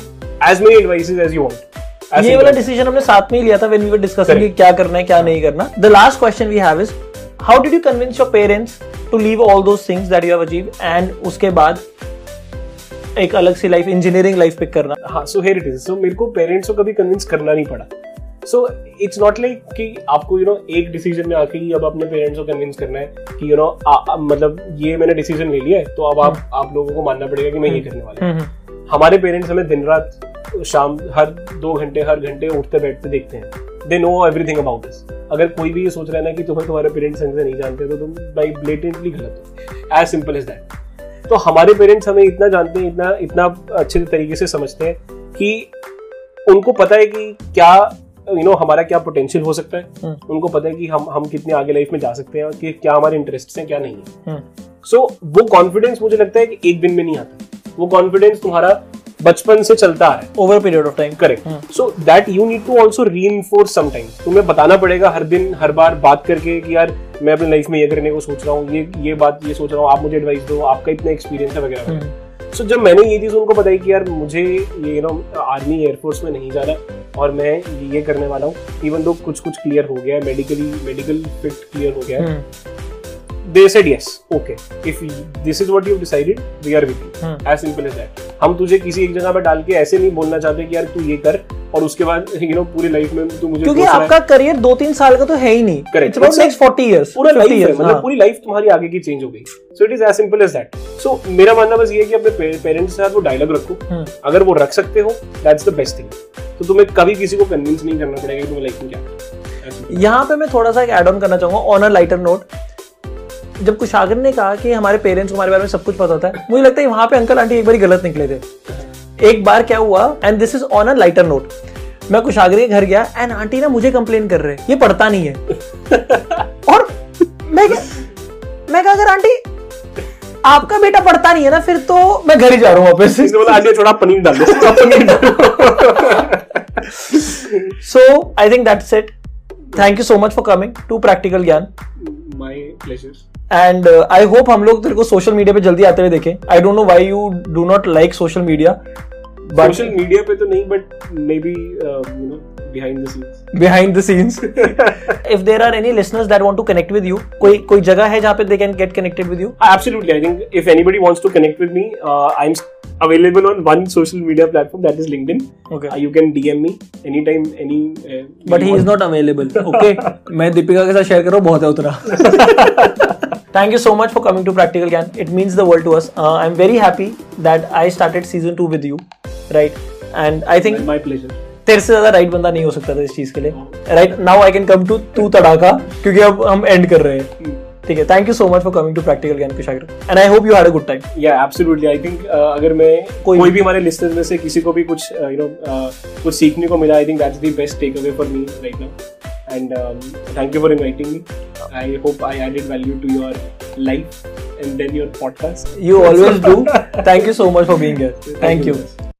as many advices as you want. As ये वाला डिसीज़न हमने साथ में ही लिया था when we were discussing Correct. क्या करना है क्या नहीं करना। The last question we have is how did you convince your parents to leave all those things that you have achieve and उसके बाद एक अलग सी लाइफ इंजीनियरिंग लाइफ पिक करना? हाँ so here it is so मेरे को पेरेंट्स को कभी कन्विंस करना नहीं पड़ा। सो इट्स नॉट लाइक कि आपको यू you नो know, एक डिसीज़न में आके ही अब अपने पेरेंट्स को कन्विंस करना है कि यू you नो know, मतलब ये मैंने डिसीज़न ले लिया है तो अब आप आप लोगों को मानना पड़ेगा कि मैं ये करने वाला हूँ। हमारे पेरेंट्स हमें दिन रात शाम हर दो घंटे हर घंटे उठते बैठते देखते हैं। They know everything about this अगर कोई भी ये सोच रहा है ना कि तुम्हें तुम्हारे पेरेंट्स ढंग से नहीं जानते तो तुम भाई ब्लेटेंटली गलत हो। एज सिंपल एज दैट तो हमारे पेरेंट्स हमें इतना जानते हैं इतना इतना अच्छे तरीके से समझते हैं कि उनको पता है कि क्या यू नो हमारा क्या पोटेंशियल हो सकता है? हम्म। उनको पता है कि हम हम कितने आगे लाइफ में जा सकते हैं कि क्या हमारे इंटरेस्ट हैं क्या नहीं है। हम्म, सो वो कॉन्फिडेंस मुझे लगता है कि एक दिन में नहीं आता। वो कॉन्फिडेंस तुम्हारा बचपन से चलता आ रहा है। Over period of time correct so that you need to also reinforce sometimes तुम्हें बताना पड़ेगा हर दिन हर बार बात करके कि यार मैं अपनी लाइफ में ये करने को सोच रहा हूँ ये ये बात ये सोच रहा हूँ आप मुझे एडवाइस दो आपका इतना एक्सपीरियंस है वगैरह सो जब मैंने ये चीज़ उनको बताई कि यार मुझे ये यू नो आर्मी एयरफोर्स में नहीं जाना और मैं ये करने वाला हूँ इवन दो कुछ कुछ क्लियर हो गया है मेडिकली मेडिकल फिट क्लियर हो गया है they said yes okay. If this is what you've decided we are with you. Hmm. as simple as that. हम तुझे किसी एक जगह पे डाल के ऐसे नहीं बोलना चाहते कि यार तू ये कर और उसके बाद यू नो पूरी लाइफ में तू मुझे क्योंकि है। आपका करियर दो तीन साल का तो है ही नहीं। A- नेक्स्ट 40 इयर्स पूरा लाइफ है years, मतलब हाँ. पूरी लाइफ तुम्हारी आगे की चेंज हो गई। So it is as simple as that so मेरा मानना बस ये है कि अपने पेरेंट्स के साथ वो डायलॉग रखो। हम्म. अगर वो रख सकते हो दैट्स द बेस्ट थिंग तो तुम्हें कभी किसी को कन्विंस नहीं करना पड़ेगा कि तुम्हें लाइफ में क्या यहाँ पे मैं थोड़ा सा एक एड ऑन करना चाहूँगा ऑन अ लाइटर नोट जब कुशागर ने कहा कि हमारे पेरेंट्स को हमारे बारे में सब कुछ पता होता है मुझे लगता है वहाँ पे अंकल आंटी एक बार गलत निकले थे। एक बार क्या हुआ and this is on a lighter note मैं कुशागर के घर गया एंड आंटी ना मुझे कंप्लेन कर रहे ये पढ़ता नहीं है। और मैं क्या मैं कहा अगर आंटी आपका बेटा पढ़ता नहीं है ना फिर तो मैं घर ही जा रहा हूँ वापस। इसने बोला आंटी थोड़ा पनीर डाल दो पनीर डालो so I think that's it thank you so much for coming to Practical Gyaan. My pleasure and I hope हम लोग तेरे को सोशल मीडिया पे जल्दी आते हुए देखें I don't know why you do not like social media social media पे तो नहीं but maybe you know behind the scenes if there are any listeners that want to connect with you कोई कोई जगह है जहाँ पे they can get connected with you Absolutely. I think if anybody wants to connect with me, uh, I'm available on one social media platform that is LinkedIn. Okay. Uh, you can DM me anytime, any. Uh, but he is not available okay मैं दीपिका के साथ शेयर कर रहा हूँ बहुत है उतना thank you so much for coming to Practical Gyaan it means the world to us I am very happy that I started season two with you right and I think My pleasure. तेरे से ज़्यादा राइट बंदा नहीं हो सकता था इस चीज़ के लिए right now I can come to Tu Tadaka क्योंकि अब हम एंड कर रहे हैं। ठीक है thank you so much for coming to Practical Gyaan Kushagra and I hope you had a good time Yeah, absolutely. I think uh, अगर मैं कोई- कोई भी हमारे listeners में से किसी को भी कुछ you uh, know you know, uh, कुछ सीखने को मिला, I think that's the best takeaway for me right now. And um, thank you for inviting me. I hope I added value to your life and then your podcast. You always do. Thank you so much for being here. Thank you. guys.